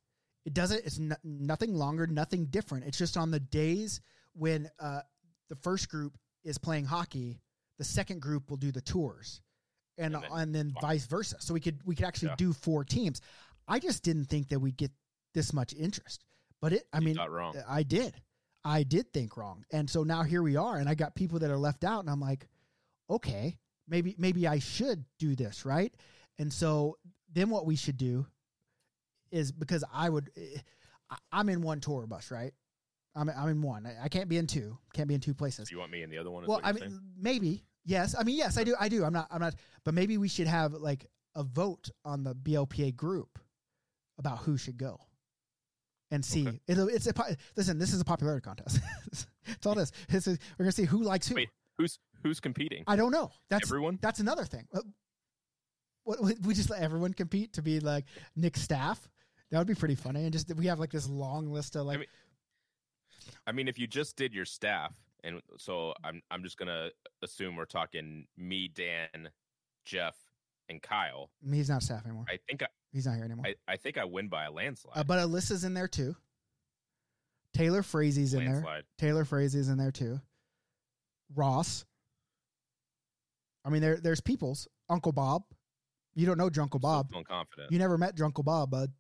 it doesn't. It's no, nothing longer, nothing different. It's just on the days when uh, the first group is playing hockey, the second group will do the tours, and And then- and then vice versa. So we could we could actually Yeah. do four teams. I just didn't think that we'd get this much interest, but it. I You mean. I did. I did think wrong, and so now here we are, and I got people that are left out, and I'm like, okay, maybe maybe I should do this, right? And so then what we should do is because I would, eh, I'm in one tour bus, right? I'm I'm in one. I I can't be in two. Can't be in two places. Do you want me in the other one? Well, I mean, saying? maybe yes. I mean, yes, I do. I do. I'm not. I'm not. But maybe we should have like a vote on the BLPA group about who should go, and see. Okay. It'll, it's a listen. This is a popularity contest. it's all this. This is we're gonna see who likes who. Wait, who's who's competing? I don't know. That's Everyone? That's another thing. Uh, What what- we just let everyone compete to be like Nick's staff. That would be pretty funny. And just we have like this long list of like mean, I mean, if you just did your staff, and so I'm I'm just gonna assume we're talking me, Dan, Jeff, and Kyle. he's not staff anymore. I think I, he's not here anymore. I, I think I win by a landslide. Uh, but Alyssa's in there too. Taylor Frazie's in there. Taylor Frazie's in there too. Ross. I mean, there there's people's Uncle Bob. You don't know Drunkle Bob. feeling confident. You never met Drunkle Bob, bud.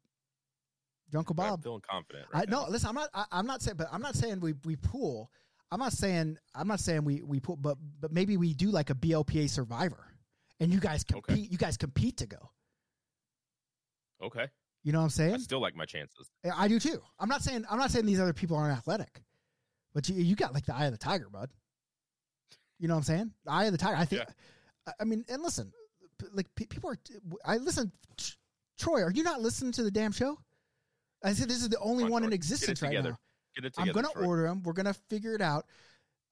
Drunkle I'm Bob. feeling confident. I Right no, listen. I'm not. I, I'm not saying, but I'm not saying we we pool. I'm not saying. I'm not saying we we pool, but but maybe we do like a BLPA Survivor, and you guys Okay. compete. You guys compete to go. Okay, You know what I'm saying? I still like my chances. I do too. I'm not saying I'm not saying these other people aren't athletic, but you you got like the eye of the tiger, bud. You know what I'm saying? Eye of the tiger. I think. I- I mean, and listen, like people are. I listen. Troy, are you not listening to the damn show? I said this is the only on, one in Troy. It existence right now. Get it together. I'm gonna Troy. order them. We're gonna figure it out.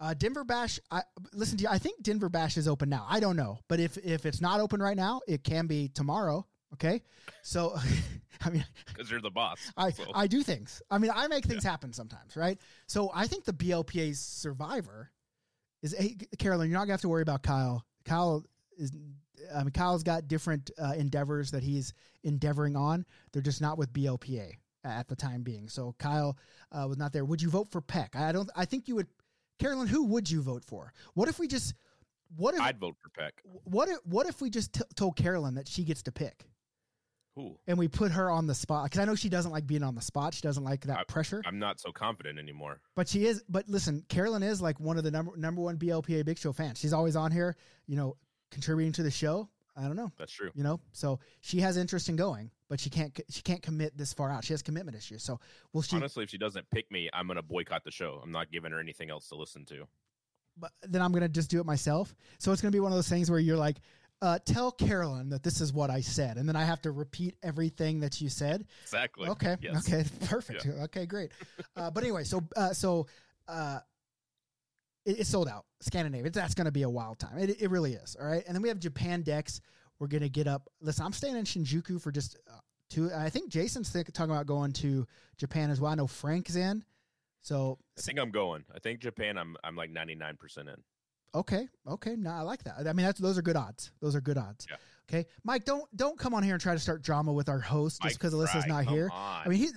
Uh, Denver Bash. I listen to you. I think Denver Bash is open now. I don't know, but if if it's not open right now, it can be tomorrow. Okay, so I mean, because you're the boss. I, so. I do things. I mean, I make things happen sometimes, right? So I think the BLPA survivor is hey, Carolyn. You're not gonna have to worry about Kyle. Kyle is. I mean, Kyle's got different uh, endeavors that he's endeavoring on. They're just not with BLPA at the time being. So Kyle uh, was not there. Would you vote for Peck? I don't. I think you would. Carolyn, who would you vote for? What if we just? What if? I'd vote for Peck. what if? What if we just t- told Carolyn that she gets to pick? Who? and we put her on the spot because I know she doesn't like being on the spot. She doesn't like that I- pressure. I'm not so confident anymore. but she is. But listen, Carolyn is like one of the number number one BLPA Big Show fans. She's always on here, you know, contributing to the show. I don't know, That's true. you know. So she has interest in going, but she can't she can't commit this far out. She has commitment issues. So will she? Honestly, if she doesn't pick me, I'm gonna boycott the show. I'm not giving her anything else to listen to. But then I'm gonna just do it myself. So it's gonna be one of those things where you're like. Uh, tell Carolyn that this is what I said, and then I have to repeat everything that you said. Exactly. Okay. Yes. Okay. Perfect. Okay. Great. Uh, but anyway, so uh, so uh, it, it's sold out. Scandinavia. That's going to be a wild time. It, it really is. All right. And then we have Japan decks. We're going to get up. Listen, I'm staying in Shinjuku for just uh, two. I think Jason's think, talking about going to Japan as well. I know Frank's in. So I think I'm going. I think Japan. I'm I'm like 99 percent in. Okay, okay. No, I like that. I mean, that's those are good odds. Those are good odds. Yeah. Okay, Mike, don't don't come on here and try to start drama with our host just because Alyssa's not here. on. I mean, he,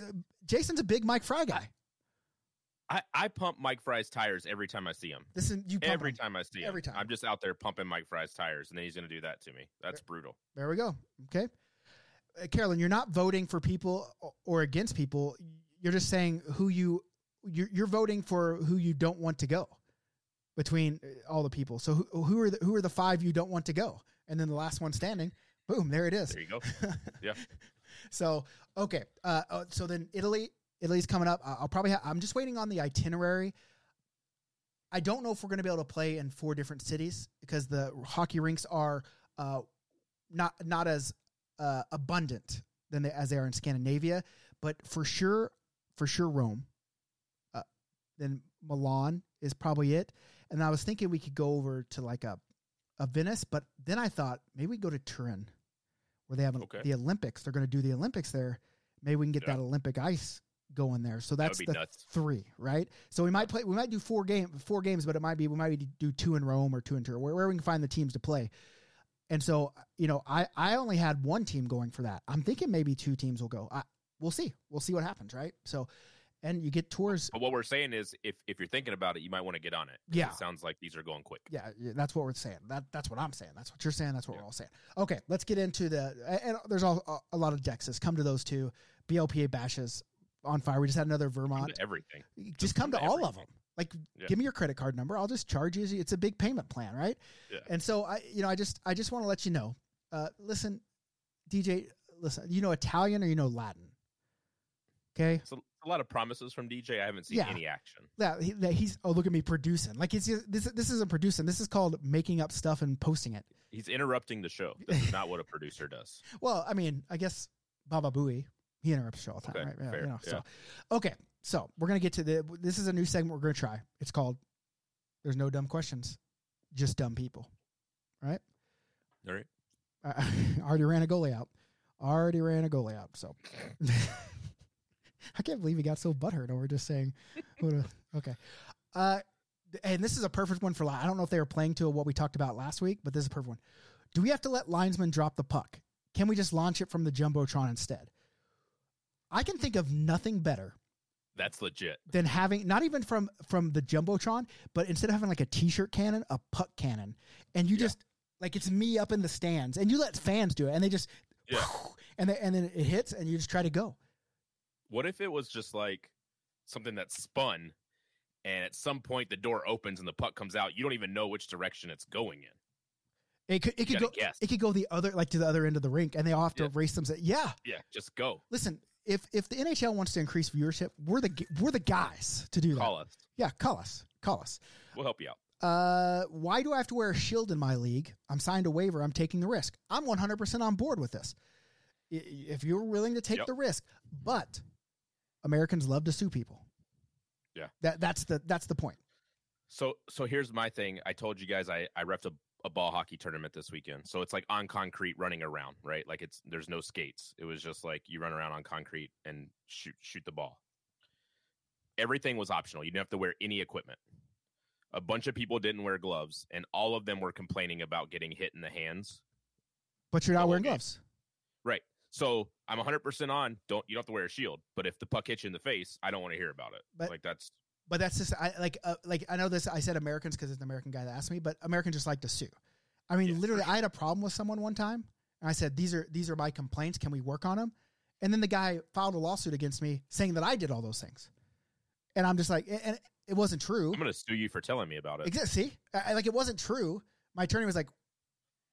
Jason's a big Mike Fry guy. I, I pump Mike Fry's tires every time I see him. This is you Every him. time I see him. Every time. I'm just out there pumping Mike Fry's tires, and then he's going to do that to me. That's brutal. There we go. Okay. Uh, Carolyn, you're not voting for people or against people. You're just saying who you you're, you're voting for who you don't want to go between uh, all the people. So who, who are the, who are the five you don't want to go? And then the last one standing, boom, there it is. There you go. Yeah. So okay, uh, uh, so then Italy, Italy's coming up. I'll probably ha- I'm just waiting on the itinerary. I don't know if we're going to be able to play in four different cities because the hockey rinks are uh, not not as uh, abundant than they, as they are in Scandinavia, but for sure, for sure, Rome. Uh, then Milan is probably it, and I was thinking we could go over to like a a Venice, but then I thought maybe we go to Turin, where they have a- Okay. the Olympics. They're going to do the Olympics there. Maybe we can get Yeah. that Olympic ice going there. So that's the nuts. three, right? So we might play. We might do four game four games, but it might be we might do two in Rome or two in Turin, where, where we can find the teams to play. And so you know, I I only had one team going for that. I'm thinking maybe two teams will go. I, we'll see. We'll see what happens, right? So, and you get tours. But what we're saying is, if if you're thinking about it, you might want to get on it. Yeah. It sounds like these are going quick. Yeah, yeah, that's what we're saying. That that's what I'm saying. That's what you're saying. That's what we're all saying. Okay, let's get into the. And there's all, a lot of dexes. Come to those two. BLPA bashes on fire. We just had another Vermont. everything. just come to to all of them. Like, Yeah. give me your credit card number. I'll just charge you. It's a big payment plan, right? Yeah. And so I, you know, I just, I just want to let you know. Uh, listen, DJ, listen. You know Italian or you know Latin? Okay. So a lot of promises from DJ. I haven't seen Yeah. any action. Yeah, he, that he's. Oh, look at me producing. Like it's just- this. This isn't producing. This is called making up stuff and posting it. He's interrupting the show. This is not what a producer does. Well, I mean, I guess Baba Booey, he interrupts the show all the time, Okay, right? Yeah, fair, you know, yeah. So, okay, so we're gonna get to the. This is a new segment we're gonna try. It's called "There's no dumb questions, just dumb people." Right? All right. I already ran a goalie out. Already ran a goalie out. So I can't believe he got so butthurt over just saying, okay. Uh, and this is a perfect one for. I don't know if they were playing to what we talked about last week, but this is a perfect one. Do we have to let linesmen drop the puck? Can we just launch it from the jumbotron instead? I can think of nothing better That's legit. than having not even from from the jumbotron, but instead of having like a t-shirt cannon, a puck cannon, and you Yeah. just like it's me up in the stands, and you let fans do it, and they just Yeah. and they, and then it hits, and you just try to go. What if it was just like something that spun and at some point the door opens and the puck comes out? You don't even know which direction it's going in. It could it could go guess. it could go the other like to the other end of the rink, and they all have to Yeah. race them. Yeah, Yeah, just go. listen, if if the NHL wants to increase viewership, we're the we're the guys to do that. Call us. Yeah, call us, call us. We'll help you out. Uh, why do I have to wear a shield in my league? I'm signed a waiver. I'm taking the risk. I'm 100% on board with this. If you're willing to take Yep. the risk, but Americans love to sue people. Yeah. That that's the that's the point. So so here's my thing. I told you guys I I refed a, a ball hockey tournament this weekend. So it's like on concrete running around, right? Like it's there's no skates. It was just like you run around on concrete and shoot shoot the ball. Everything was optional. You didn't have to wear any equipment. A bunch of people didn't wear gloves, and all of them were complaining about getting hit in the hands. But you're not wearing game. gloves. So I'm 100% on. Don't you don't have to wear a shield, but if the puck hits you in the face, I don't want to hear about it. But- like that's But that's just I like uh, like I know this. I said Americans because it's an American guy that asked me, but Americans just like to sue. I mean, Yeah, literally, I had a problem with someone one time, and I said, "These are these are my complaints. Can we work on them?" And then the guy filed a lawsuit against me saying that I did all those things, and I'm just like, and it wasn't true. I'm going to sue you for telling me about it. Exactly. See, I- like it wasn't true. My attorney was like,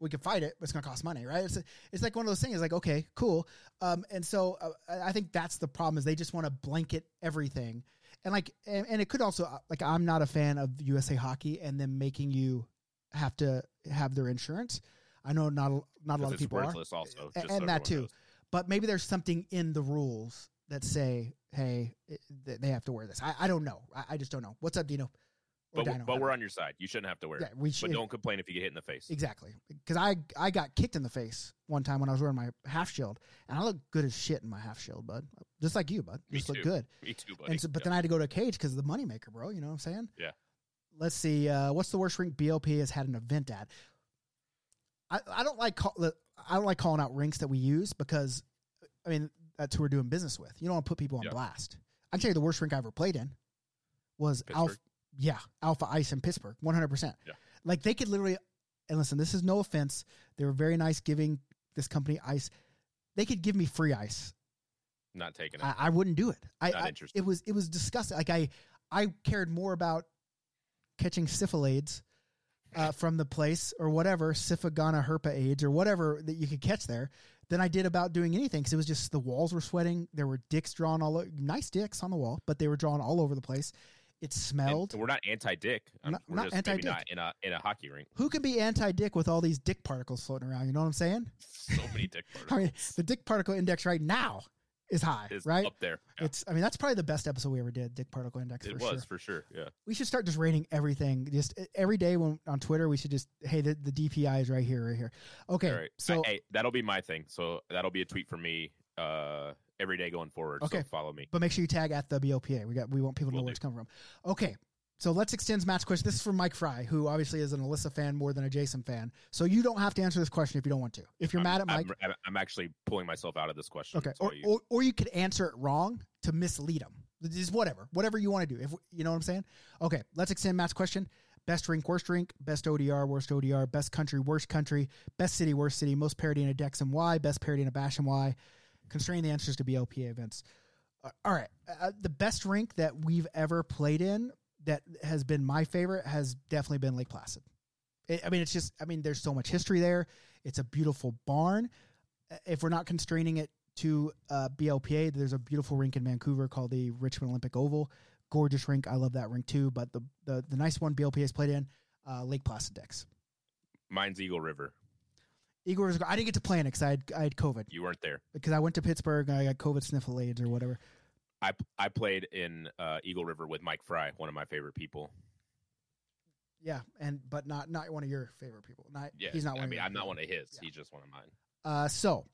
"We can fight it, but it's going to cost money, right?" It's it's like one of those things. Like, okay, cool. Um, and so uh, I think that's the problem is they just want to blanket everything, and like, and, and it could also uh, like I'm not a fan of USA Hockey and them making you have to have their insurance. I know not a- not a lot of people are, also. And so that too. knows. but maybe there's something in the rules that say, "Hey, they have to wear this." I, I don't know. I, I just don't know. What's up, Dino? But, but we're on your side. You shouldn't have to wear it. Yeah, we should. But don't complain if you get hit in the face. Exactly, because I I got kicked in the face one time when I was wearing my half shield, and I look good as shit in my half shield, bud. Just like you, bud. Me Just look good. Me too, buddy. And so, but Yeah. then I had to go to a cage because of the moneymaker, bro. You know what I'm saying? Yeah. Let's see. Uh, what's the worst rink BLP has had an event at? I, I don't like call, I don't like calling out rinks that we use because I mean that's who we're doing business with. You don't want to put people on Yeah. blast. I can tell you the worst rink I ever played in was Alpha. Pittsburgh? Yeah, Alpha Ice in Pittsburgh, 100. percent Yeah. Like they could literally, and listen, this is no offense. They were very nice giving this company ice. They could give me free ice not taking it. I, I wouldn't do it. I, Not I- interested. it was it was disgusting. Like I I cared more about catching syphilades uh, from the place or whatever, syphagana herpa AIDS or whatever that you could catch there than I did about doing anything because it was just the walls were sweating. There were dicks drawn all over, nice dicks on the wall, but they were drawn all over the place. It And smelled. we're not anti-dick. Not- we're not just anti-dick. not in a in a hockey rink. Who can be anti-dick with all these dick particles floating around? You know what I'm saying? So many dick particles. I mean, the dick particle index right now is high, is right? up there. Yeah, It's. I mean, that's probably the best episode we ever did. Dick particle index. it for was Sure. for sure. Yeah. We should start just rating everything. Just every day when on Twitter, we should just hey, the, the DPI is right here, right here. Okay, All right. so I- hey, that'll be my thing. So that'll be a tweet for me uh, every day going forward. Okay. So follow me. but make sure you tag at the BOPA. We got we want people to know Will where do. it's coming from. Okay. So let's extend Matt's question. This is from Mike Fry, who obviously is an Alyssa fan more than a Jason fan. So you don't have to answer this question if you don't want to. If you're I'm, mad at Mike, I'm, I'm, I'm actually pulling myself out of this question. okay, or, you- or or you could answer it wrong to mislead him. Just whatever, whatever you want to do. If you know what I'm saying. Okay, let's extend Matt's question. Best drink, worst drink, best ODR, worst ODR, best country, worst country, best city, worst city, most parity in a Dex and Y, best parity in a Bash and Y. Constrain the answers to BLPA events. Uh, all right, uh, the best rink that we've ever played in that has been my favorite has definitely been Lake Placid. I I mean, it's just, I mean, there's so much history there. It's a beautiful barn. Uh, If we're not constraining it to uh, BLPA, there's a beautiful rink in Vancouver called the Richmond Olympic Oval. Gorgeous rink. I love that rink too. But the the, the nice one BLPA has played in, uh, Lake Placid Decks. mine's Eagle River. Igor was, I didn't get to play in it because I had, I had COVID. You weren't there. Because I went to Pittsburgh and I got COVID sniffle AIDS or whatever. I I played in uh, Eagle River with Mike Fry, one of my favorite people. Yeah, and but not not one of your favorite people. Not Yeah, he's not. One I of mean, I'm not one of his. Yeah. He's just one of mine. Uh, so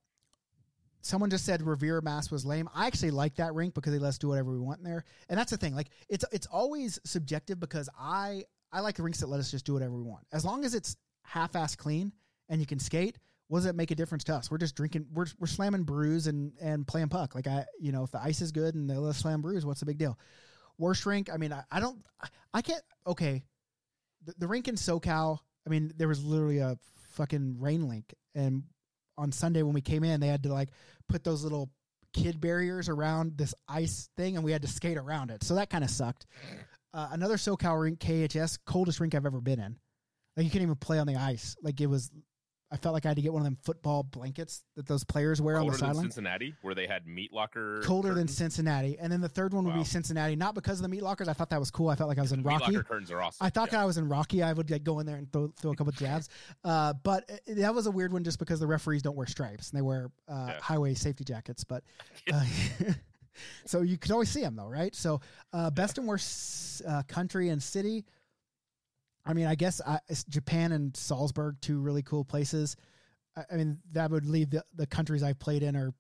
someone just said Revere Mass was lame. I actually like that rink because they let us do whatever we want in there, and that's the thing. Like it's it's always subjective because I I like the rinks that let us just do whatever we want as long as it's half-ass clean and you can skate. What does it make a difference to us? We're just drinking, we're we're slamming brews and and playing puck. Like I, you know, if the ice is good and they let us slam brews, what's the big deal? Worst rink. I mean, I, I don't, I can't. Okay, the, the rink in SoCal. I mean, there was literally a fucking rain link, and on Sunday when we came in, they had to like put those little kid barriers around this ice thing, and we had to skate around it. So that kind of sucked. Uh, another SoCal rink, KHS, coldest rink I've ever been in. Like you couldn't even play on the ice. Like it was. I felt like I had to get one of them football blankets that those players wear on Colder the than sideline. Cincinnati, where they had meat locker. Colder than. Cincinnati, and then the third one would Wow. be Cincinnati. Not because of the meat lockers. I thought that was cool. I felt like I was in Meat Rocky. locker curtains are awesome. I thought Yeah. I was in Rocky. I would like go in there and throw, throw a couple jabs. Uh, but it, that was a weird one just because the referees don't wear stripes and they wear uh, Yeah. highway safety jackets. But uh, so you could always see them though, right? So uh, best and worst uh, country and city. I mean, I guess I, Japan and Salzburg, two really cool places. I, I mean, that would leave the, the countries I've played in are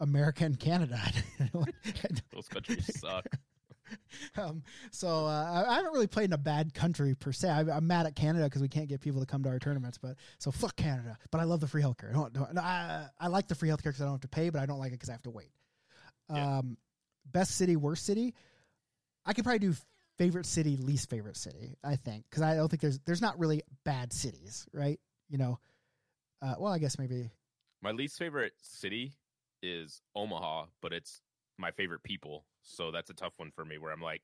America and Canada. Those countries suck. um, so uh, I haven't really played in a bad country per se. I, I'm mad at Canada because we can't get people to come to our tournaments. But so fuck Canada. But I love the free healthcare. I, don't, don't- no, I, I like the free healthcare because I don't have to pay, but I don't like it because I have to wait. Yeah. Um, best city, worst city. I could probably do favorite city, least favorite city. I think because I don't think there's there's not really bad cities, right? You know. Uh, well, I guess maybe My least favorite city is Omaha, but it's my favorite people. So that's a tough one for me where I'm like,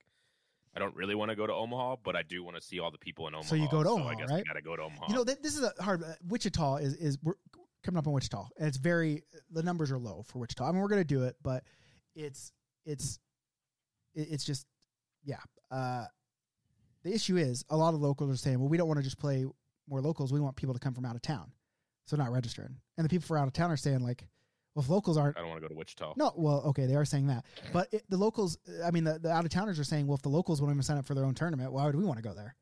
I don't really want to go to Omaha, but I do want to see all the people in Omaha. So you go to I Omaha, guess right? I got to go to Omaha. You know, th- this is a hard. Uh, Wichita is is we're coming up on Wichita, and it's very the numbers are low for Wichita. I mean, we're gonna do it, but it's it's it's just yeah. Uh, the issue is a lot of locals are saying, well, we don't want to just play more locals. We want people to come from out of town, so not registered. And the people from out of town are saying like, well, if locals aren't I don't want to go to Wichita. no, well, okay, they are saying that, but it, the locals, I mean, the, the out of towners are saying, well, if the locals won't even sign up for their own tournament, why would we want to go there?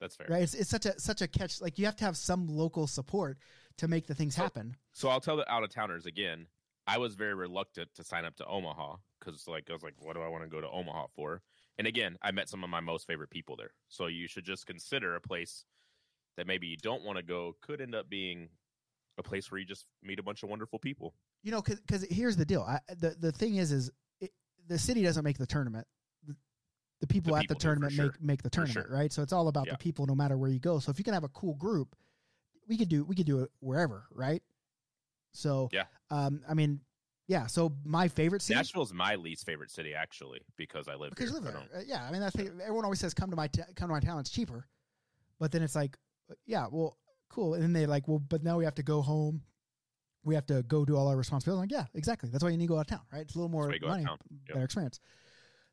That's fair. right? It's, it's such a such a catch. Like you have to have some local support to make the things So- happen. So I'll tell the out of towners again. I was very reluctant to sign up to Omaha because, like, I was like, what do I want to go to Omaha for? And again, I met some of my most favorite people there. So you should just consider a place that maybe you don't want to go could end up being a place where you just meet a bunch of wonderful people. You know, because here's the deal. I, the the thing is, is it, the city doesn't make the tournament. The, the people The at people the do, for tournament sure. make make the tournament, sure. right? So it's all about Yeah. the people, no matter where you go. So if you can have a cool group, we could do we could do it wherever, right? So Yeah. um, I mean, yeah. So my favorite city. Nashville's my least favorite city, actually, because I live because you live there. don't- Uh, yeah, I mean, I think everyone always says, "Come to my t- come to my town; it's cheaper." But then it's like, yeah, well, cool. And then they like, well, but now we have to go home. We have to go do all our responsibilities. I'm like, yeah, exactly. That's why you need to go out of town, right? It's a little more why you go out of money. Yep. better experience.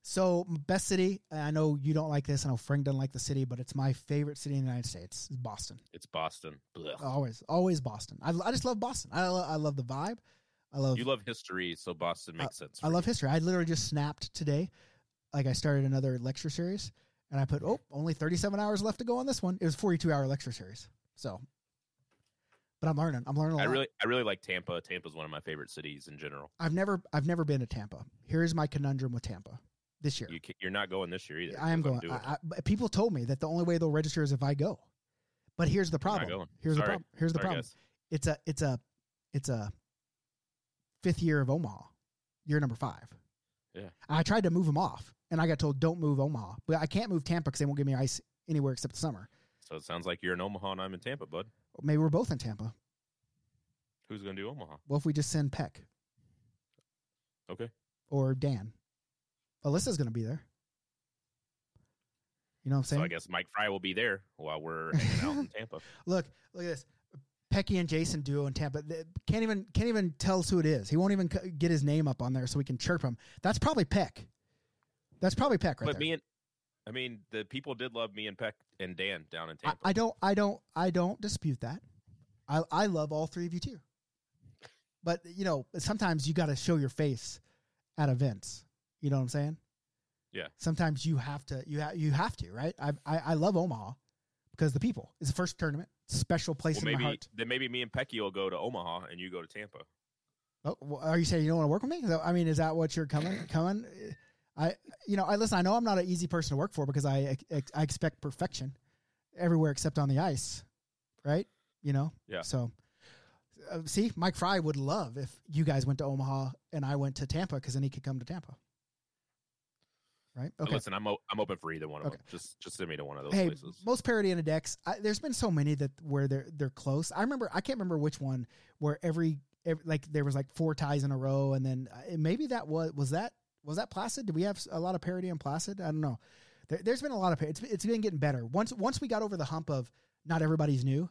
So best city. I know you don't like this. I know Frank doesn't like the city, but it's my favorite city in the United States. Boston. It's Boston. Blech. Always, always Boston. I, I just love Boston. I, lo- I love the vibe. I love you love history, so Boston makes sense. I love you. history. I literally just snapped today. Like I started another lecture series, and I put oh only thirty seven hours left to go on this one. It was forty two hour lecture series. So, but I'm learning. I'm learning a I really, I really like Tampa. Tampa's one of my favorite cities in general. I've never I've never been to Tampa. Here's my conundrum with Tampa this year. You, you're not going this year either. I am going. I, I, people told me that the only way they'll register is if I go. But here's the problem. Here's the problem. Here's the Sorry, problem. guys. It's a it's a it's a fifth year of Omaha, year number five. Yeah. I tried to move him off, and I got told don't move Omaha, but I can't move Tampa because they won't give me ice anywhere except the summer. So it sounds like you're in Omaha and I'm in Tampa, bud. Maybe we're both in Tampa. Who's going to do Omaha? Well, if we just send Peck Okay. or Dan, Alyssa's going to be there. You know what I'm saying? So? I guess Mike Fry will be there while we're hanging out in Tampa. Look, look at this. Pecky and Jason duo in Tampa They can't even can't even tell us who it is. He won't even c- get his name up on there so we can chirp him. That's probably Peck. That's probably Peck right but there. me and I mean, the people did love me and Peck and Dan down in Tampa. I don't I don't I don't dispute that. I I love all three of you too. But you know, sometimes you got to show your face at events. You know what I'm saying? Yeah. Sometimes you have to you have you have to right. I I, I love Omaha because the people. It's the first tournament, special place well, in my maybe heart. then maybe me and Pecky will go to Omaha and you go to Tampa. Oh, well, are you saying you don't want to work with me? So, I mean, is that what you're coming coming? I you know I listen. I know I'm not an easy person to work for because I ex- I expect perfection everywhere except on the ice, right? You know. Yeah. So, uh, see, Mike Fry would love if you guys went to Omaha and I went to Tampa because then he could come to Tampa. Right. Okay. Listen, I'm o- I'm open for either one of Okay. them. Just just send me to one of those Hey, places. most parity in a decks. I, there's been so many that where they're they're close. I remember. I can't remember which one where every, every like there was like four ties in a row, and then uh, maybe that was was that was that Placid. Did we have a lot of parody on Placid? I don't know. There, there's been a lot of. It's it's been getting better. Once once we got over the hump of not everybody's new,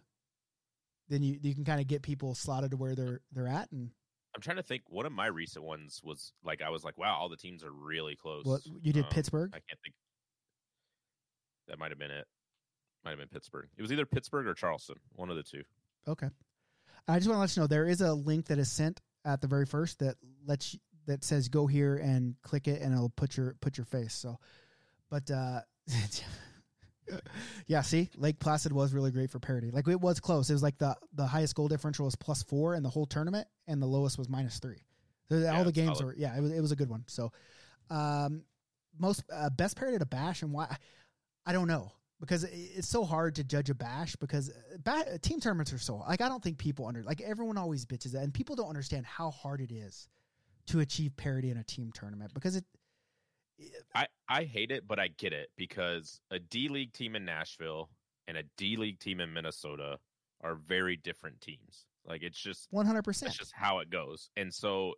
then you you can kind of get people slotted to where they're they're at, and I'm trying to think. One of my recent ones was like I was like, wow, all the teams are really close. what you did Um, Pittsburgh. I can't think. That might have been it. Might have been Pittsburgh. It was either Pittsburgh or Charleston. One of the two. Okay. I just want to let you know there is a link that is sent at the very first that lets you, that says go here and click it and it'll put your put your face. So, but uh yeah, see, Lake Placid was really great for parity. Like it was close. It was like the the highest goal differential was plus four in the whole tournament, and the lowest was minus three. So all the games solid. were yeah, it was it was a good one. So, um, most uh, best parity to bash and why I don't know because it's so hard to judge a bash because uh, ba- team tournaments are so like I don't think people under like everyone always bitches that and people don't understand how hard it is to achieve parity in a team tournament because it I I hate it, but I get it because a D League team in Nashville and a D League team in Minnesota are very different teams. Like it's just one hundred percent. It's just how it goes. And so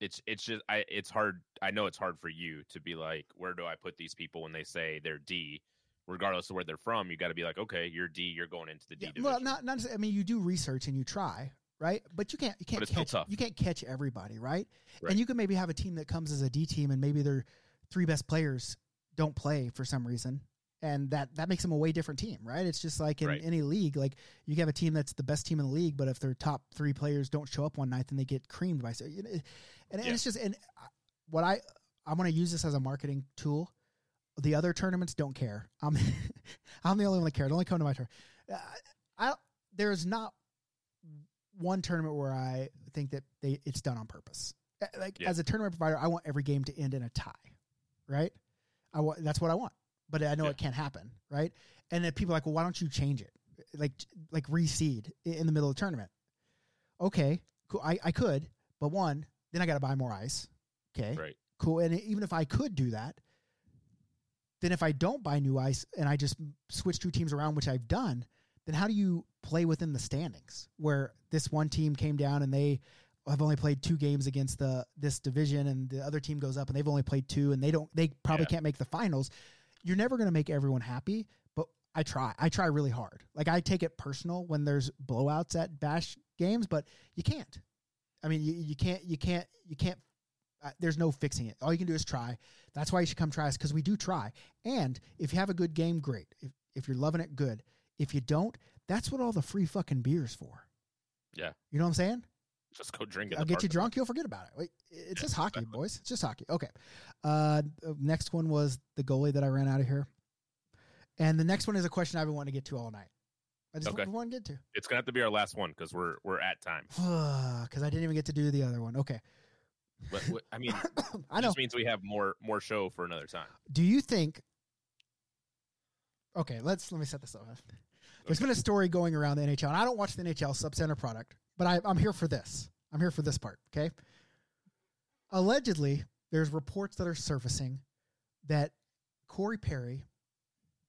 it's it's just I it's hard I know it's hard for you to be like where do I put these people when they say they're D regardless of where they're from you got to be like okay you're D you're going into the D Yeah, division. well, not not. necessarily- I mean, you do research and you try, right? But you can't you can't catch you can't catch everybody, right? Right. And you can maybe have a team that comes as a D team, and maybe their three best players don't play for some reason, and that that makes them a way different team, right? It's just like in Right. any league, like you have a team that's the best team in the league, but if their top three players don't show up one night, then they get creamed by. So, you know, and, and Yeah. it's just and what I I want to use this as a marketing tool. The other tournaments don't care. I'm I'm the only one that cares. Only come to my turn. Uh, I there is not one tournament where I think that they it's done on purpose. Like Yeah. as a tournament provider, I want every game to end in a tie, right? I want that's what I want, but I know Yeah. it can't happen, right? And then people are like, well, why don't you change it, like like reseed in the middle of the tournament? Okay, cool. I I could, but one, then I got to buy more ice. Okay, Right. cool. And even if I could do that, then if I don't buy new ice and I just switch two teams around, which I've done, then how do you play within the standings where this one team came down and they have only played two games against the this division and the other team goes up and they've only played two and they don't they probably Yeah. can't make the finals. You're never going to make everyone happy, but I try. I try really hard. Like I take it personal when there's blowouts at bash games, but you can't. I mean, you, you can't. You can't. You can't. Uh, there's no fixing it. All you can do is try. That's why you should come try us because we do try. And if you have a good game, great. If if you're loving it, good. If you don't, that's what all the free fucking beers for. Yeah. You know what I'm saying? Just go drink it. I'll get you drunk. You'll forget about it. Wait, it's just hockey, boys. It's just hockey. Okay. Uh, next one was the goalie that I ran out of here, and the next one is a question I've been wanting to get to all night. I just Okay. want to get to It's gonna have to be our last one because we're we're at time. because I didn't even get to do the other one. Okay, But what- I mean, I know. just means we have more more show for another time. Do you think? Okay, let's let me set this up. There's been a story going around the NHL, and I don't watch the NHL Subcenter product, but I, I'm here for this. I'm here for this part. Okay. Allegedly, there's reports that are surfacing that Corey Perry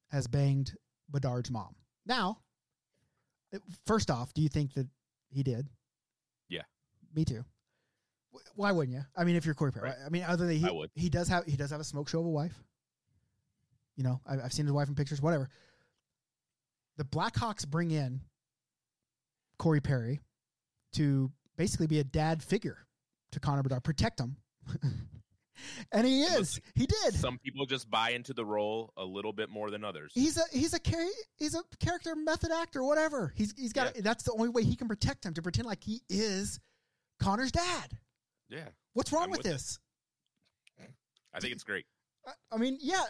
has banged Bedard's mom. Now, first off, do you think that he did? Yeah. Me too. Why wouldn't you? I mean, if you're Corey Perry, Right. I mean, other than he, he does have he does have a smoke show of a wife. You know, I, I've seen his wife in pictures. Whatever. The Blackhawks bring in Corey Perry to basically be a dad figure to Connor Bedard, protect him, and he is. He did. Some people just buy into the role a little bit more than others. He's a he's a he's a character method actor, whatever. He's he's got Yeah. that's the only way he can protect him to pretend like he is Connor's dad. yeah, What's wrong with with it. this? I think it's great. I, I mean, yeah.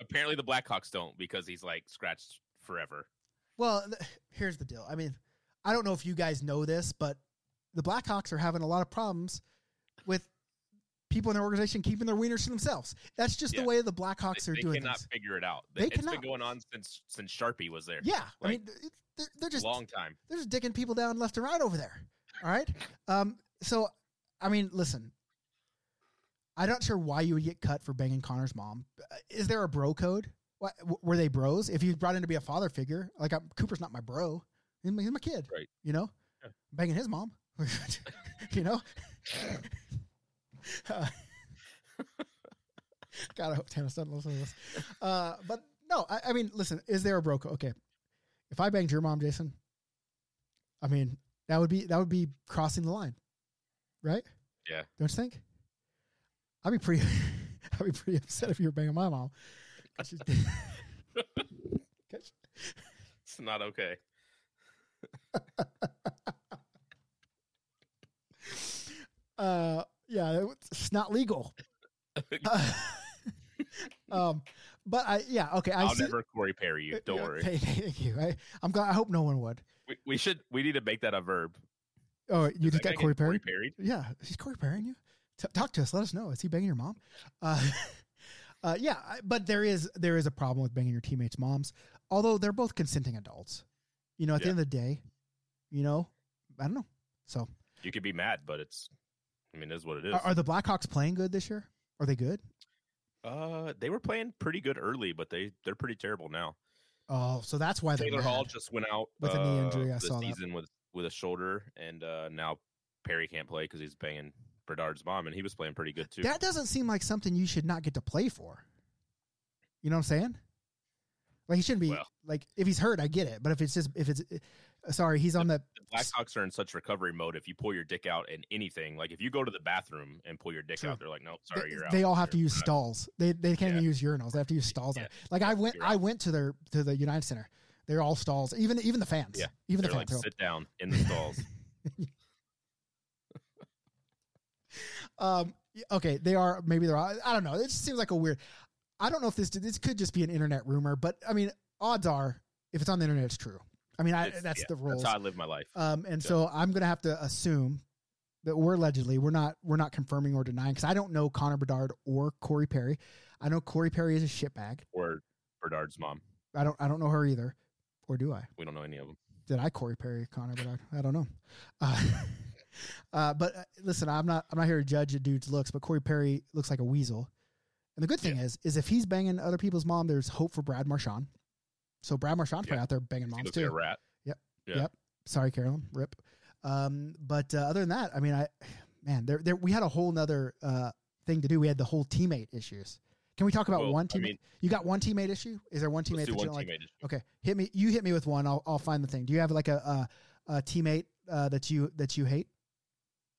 Apparently, the Blackhawks don't because he's like scratched forever. Well, th- here's the deal. I mean, I don't know if you guys know this, but the Blackhawks are having a lot of problems with people in their organization keeping their wieners to themselves. That's just Yeah. the way the Blackhawks They, are they doing cannot things. figure it out. They it's cannot. been going on since since Sharpie was there. Yeah, I mean, they're, they're just long time. they're just dicking people down left and right over there. All right. Um. So, I mean, listen. I'm not sure why you would get cut for banging Connor's mom. Is there a bro code? What, were they bros? If you brought in to be a father figure, like I'm, Cooper's not my bro, he's my, he's my kid. Right. You know, Yeah. banging his mom. you know. Uh, God, I hope Tannis doesn't listen to this. Uh, but no, I, I mean, listen, is there a bro code? Okay, if I banged your mom, Jason, I mean, that would be that would be crossing the line, right? Yeah. Don't you think? I'd be pretty, I'd be pretty upset if you were banging my mom. 'Cause she's- 'cause- It's not okay. uh, yeah, it's not legal. um, but I, yeah, okay, I I'll see. never Corey Perry you. Don't Yeah, worry. Thank, you. I, I'm glad. I hope no one would. We, we should. We need to make that a verb. Oh, you just got Corey Perry? Perry? Yeah, he's Corey Perry you. T- talk to us. Let us know. Is he banging your mom? Uh, uh, yeah, but there is there is a problem with banging your teammates' moms. Although they're both consenting adults. You know, at the end of the day, you know, I don't know. So, You could be mad, but it's. I mean, it is what it is. are, are the Blackhawks playing good this year? Are they good? Uh, they were playing pretty good early, but they they're pretty terrible now. Oh, so that's why they're Taylor. Hall just went out With a knee uh, injury, I saw that. season with with a shoulder, and uh, now Perry can't play because he's banging Bernard's mom, and he was playing pretty good too. That doesn't seem like something you should not get to play for. You know what I'm saying? Like he shouldn't be Well. like if he's hurt, I get it. But if it's just if it's uh, sorry, he's on the the Blackhawks are in such recovery mode. If you pull your dick out in anything, like if you go to the bathroom and pull your dick True. out, they're like, "No, sorry, they, you're out." they all have to use out." stalls. They they can't even use urinals. They have to use stalls. Yeah. Like I went I went to their to the United Center. They're all stalls. Even even the fans. Yeah. Even the They're fans. like, "Sit down in the stalls." Um. Okay. They are. Maybe they're. all- I don't know. It just seems like a weird. I don't know if this this could just be an internet rumor, but I mean, odds are if it's on the internet, it's true. I mean, I, that's yeah, the rules. That's how I live my life. Um, and Yeah. so I'm gonna have to assume that we're allegedly we're not we're not confirming or denying because I don't know Connor Bedard or Corey Perry. I know Corey Perry is a shitbag. or Bernard's mom. I don't I don't know her either, or do I? We don't know any of them. Did I Corey Perry Connor Bedard? I don't know. Uh, uh, but uh, listen, I'm not I'm not here to judge a dude's looks, but Corey Perry looks like a weasel. And the good thing Yeah. is, is if he's banging other people's mom, there's hope for Brad Marchand. So Brad Marchand's probably out there banging moms too. like a rat. Yeah. Yep. Sorry, Carolyn. Rip. Um, but uh, other than that, I mean, I man, there, there we had a whole nother uh, thing to do. We had the whole teammate issues. Can we talk about Well, one I teammate? mean- you got one teammate issue? Is there one teammate that you don't like? issue. Okay, hit me. You hit me with one. I'll I'll find the thing. Do you have like a a, a teammate uh, that you that you hate?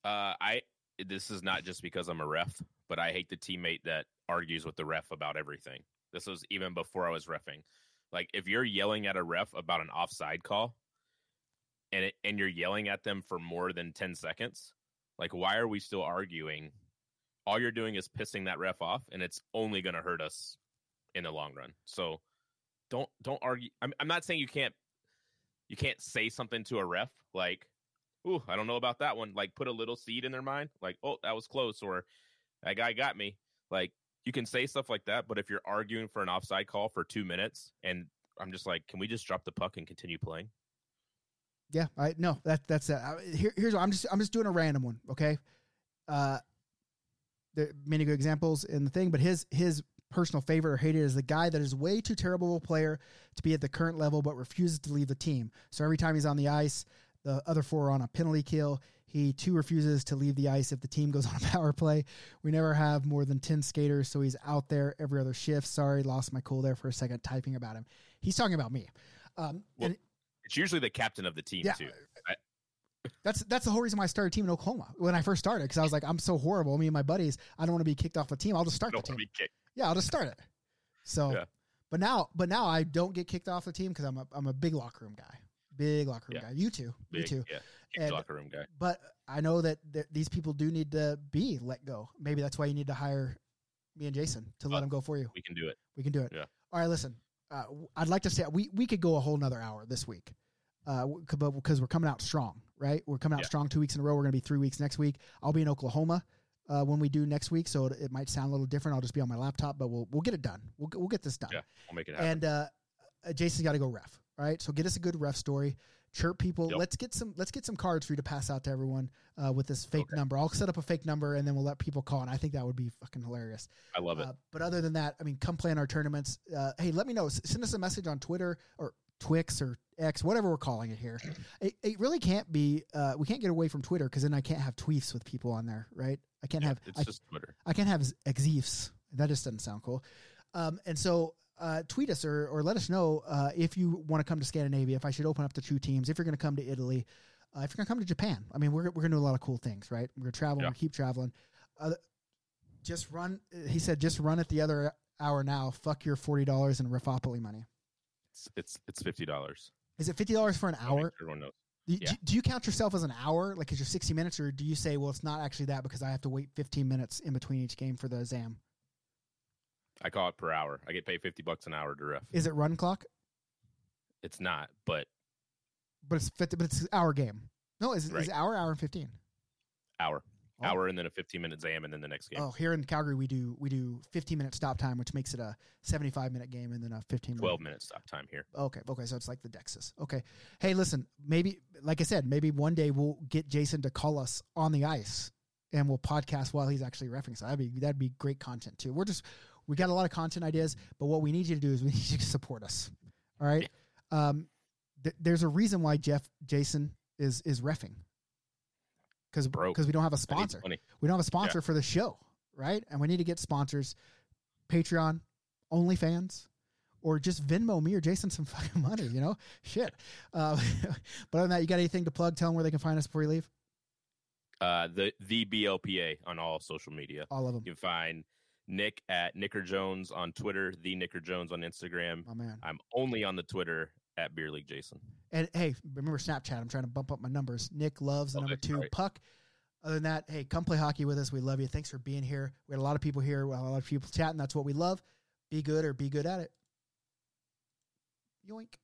Uh, I this is not just because I'm a ref, but I hate the teammate that argues with the ref about everything. This was even before I was refing. Like if you're yelling at a ref about an offside call, and it, and you're yelling at them for more than ten seconds, like why are we still arguing? All you're doing is pissing that ref off, and it's only going to hurt us in the long run. So don't don't argue. I'm I'm not saying you can't you can't say something to a ref like ooh, I don't know about that one. Like put a little seed in their mind, like, oh, that was close, or that guy got me. Like you can say stuff like that, but if you're arguing for an offside call for two minutes, and I'm just like, can we just drop the puck and continue playing? Yeah, I no. That that's uh, here, here's what I'm just I'm just doing a random one. Okay, uh, there are many good examples in the thing, but his his personal favorite or hated is the guy that is way too terrible a player to be at the current level, but refuses to leave the team. So every time he's on the ice, the other four are on a penalty kill. He too refuses to leave the ice if the team goes on a power play. We never have more than 10 skaters, so he's out there every other shift. Sorry, lost my cool there for a second typing about him. He's talking about me. Um, Well, and It's usually the captain of the team Yeah. too. that's that's the whole reason why I started a team in Oklahoma when I first started because I was like, I'm so horrible. Me and my buddies, I don't want to be kicked off the team. I'll just start the team. be. Yeah, I'll just start it. So, Yeah. but now, but now I don't get kicked off the team because I'm a I'm a big locker room guy, big locker room Yeah. guy. You too, you Big, too. Yeah, And- locker room guy. But I know that th- these people do need to be let go. Maybe that's why you need to hire me and Jason to let Uh, them go for you. We can do it. We can do it. Yeah. All right, listen. Uh, I'd like to say we we could go a whole nother hour this week, uh, but because we're coming out strong, right? We're coming out Yeah. strong two weeks in a row. We're going to be three weeks next week. I'll be in Oklahoma uh, when we do next week, so it, it might sound a little different. I'll just be on my laptop, but we'll we'll get it done. We'll we'll get this done. Yeah, We'll make it happen. And uh, uh, Jason's got to go ref. Right, so get us a good ref story. Chirp people. Yep. Let's get some. Let's get some cards for you to pass out to everyone uh, with this fake Okay. number. I'll set up a fake number and then we'll let people call. And I think that would be fucking hilarious. I love it. Uh, but other than that, I mean, come play in our tournaments. Uh, hey, let me know. S- Send us a message on Twitter or Twix or X, whatever we're calling it here. It, it really can't be. Uh, we can't get away from Twitter because then I can't have tweets with people on there, right? I can't have. it's I, just Twitter. I can't have exeefs. That just doesn't sound cool. Um, and so uh, tweet us or, or let us know uh, if you want to come to Scandinavia, if I should open up the two teams, if you're going to come to Italy, uh, if you're going to come to Japan. I mean, we're, we're going to do a lot of cool things, right? We're going to travel, Yeah. we keep traveling. Uh, just run, he said, just run it the other hour now. Fuck your $40 in Refopoly money. It's it's it's fifty dollars. Is it $50 for an hour? Everyone knows. Do, Yeah. do, do you count yourself as an hour, like is your 60 minutes, or do you say, well, it's not actually that because I have to wait 15 minutes in between each game for the ZAM? I call it per hour. I get paid fifty bucks an hour to ref. Is it run clock? It's not, but but it's 50, but it's an hour game. No, is, Right. is hour hour and fifteen? hour, Oh. hour, and then a fifteen minute zam, and then the next game. Oh, here in Calgary we do we do fifteen minute stop time, which makes it a seventy five minute game, and then a fifteen. Twelve Minute. minutes stop time here. Okay, okay, so it's like the Dexys. Okay, hey, listen, maybe like I said, maybe one day we'll get Jason to call us on the ice, and we'll podcast while he's actually refing. So that'd be that'd be great content too. We're just we got a lot of content ideas, but what we need you to do is we need you to support us. All right. Um, th- there's a reason why Jeff Jason is is refing because because we don't have a sponsor. We don't have a sponsor for the show, right? And we need to get sponsors. Patreon, OnlyFans, or just Venmo me or Jason some fucking money. You know, shit. Uh, but other than that, you got anything to plug? Tell them where they can find us before you leave. Uh, the the BLPA on all social media. All of them. You can find Nick at Nicker Jones on Twitter, the Nicker Jones on Instagram. Oh man. I'm only on the Twitter at Beer League Jason. And hey, remember Snapchat? I'm trying to bump up my numbers. Nick loves the Okay, number two right. puck. Other than that, hey, come play hockey with us. We love you. Thanks for being here. We had a lot of people here. We had a lot of people chatting. That's what we love. Be good or be good at it. Yoink.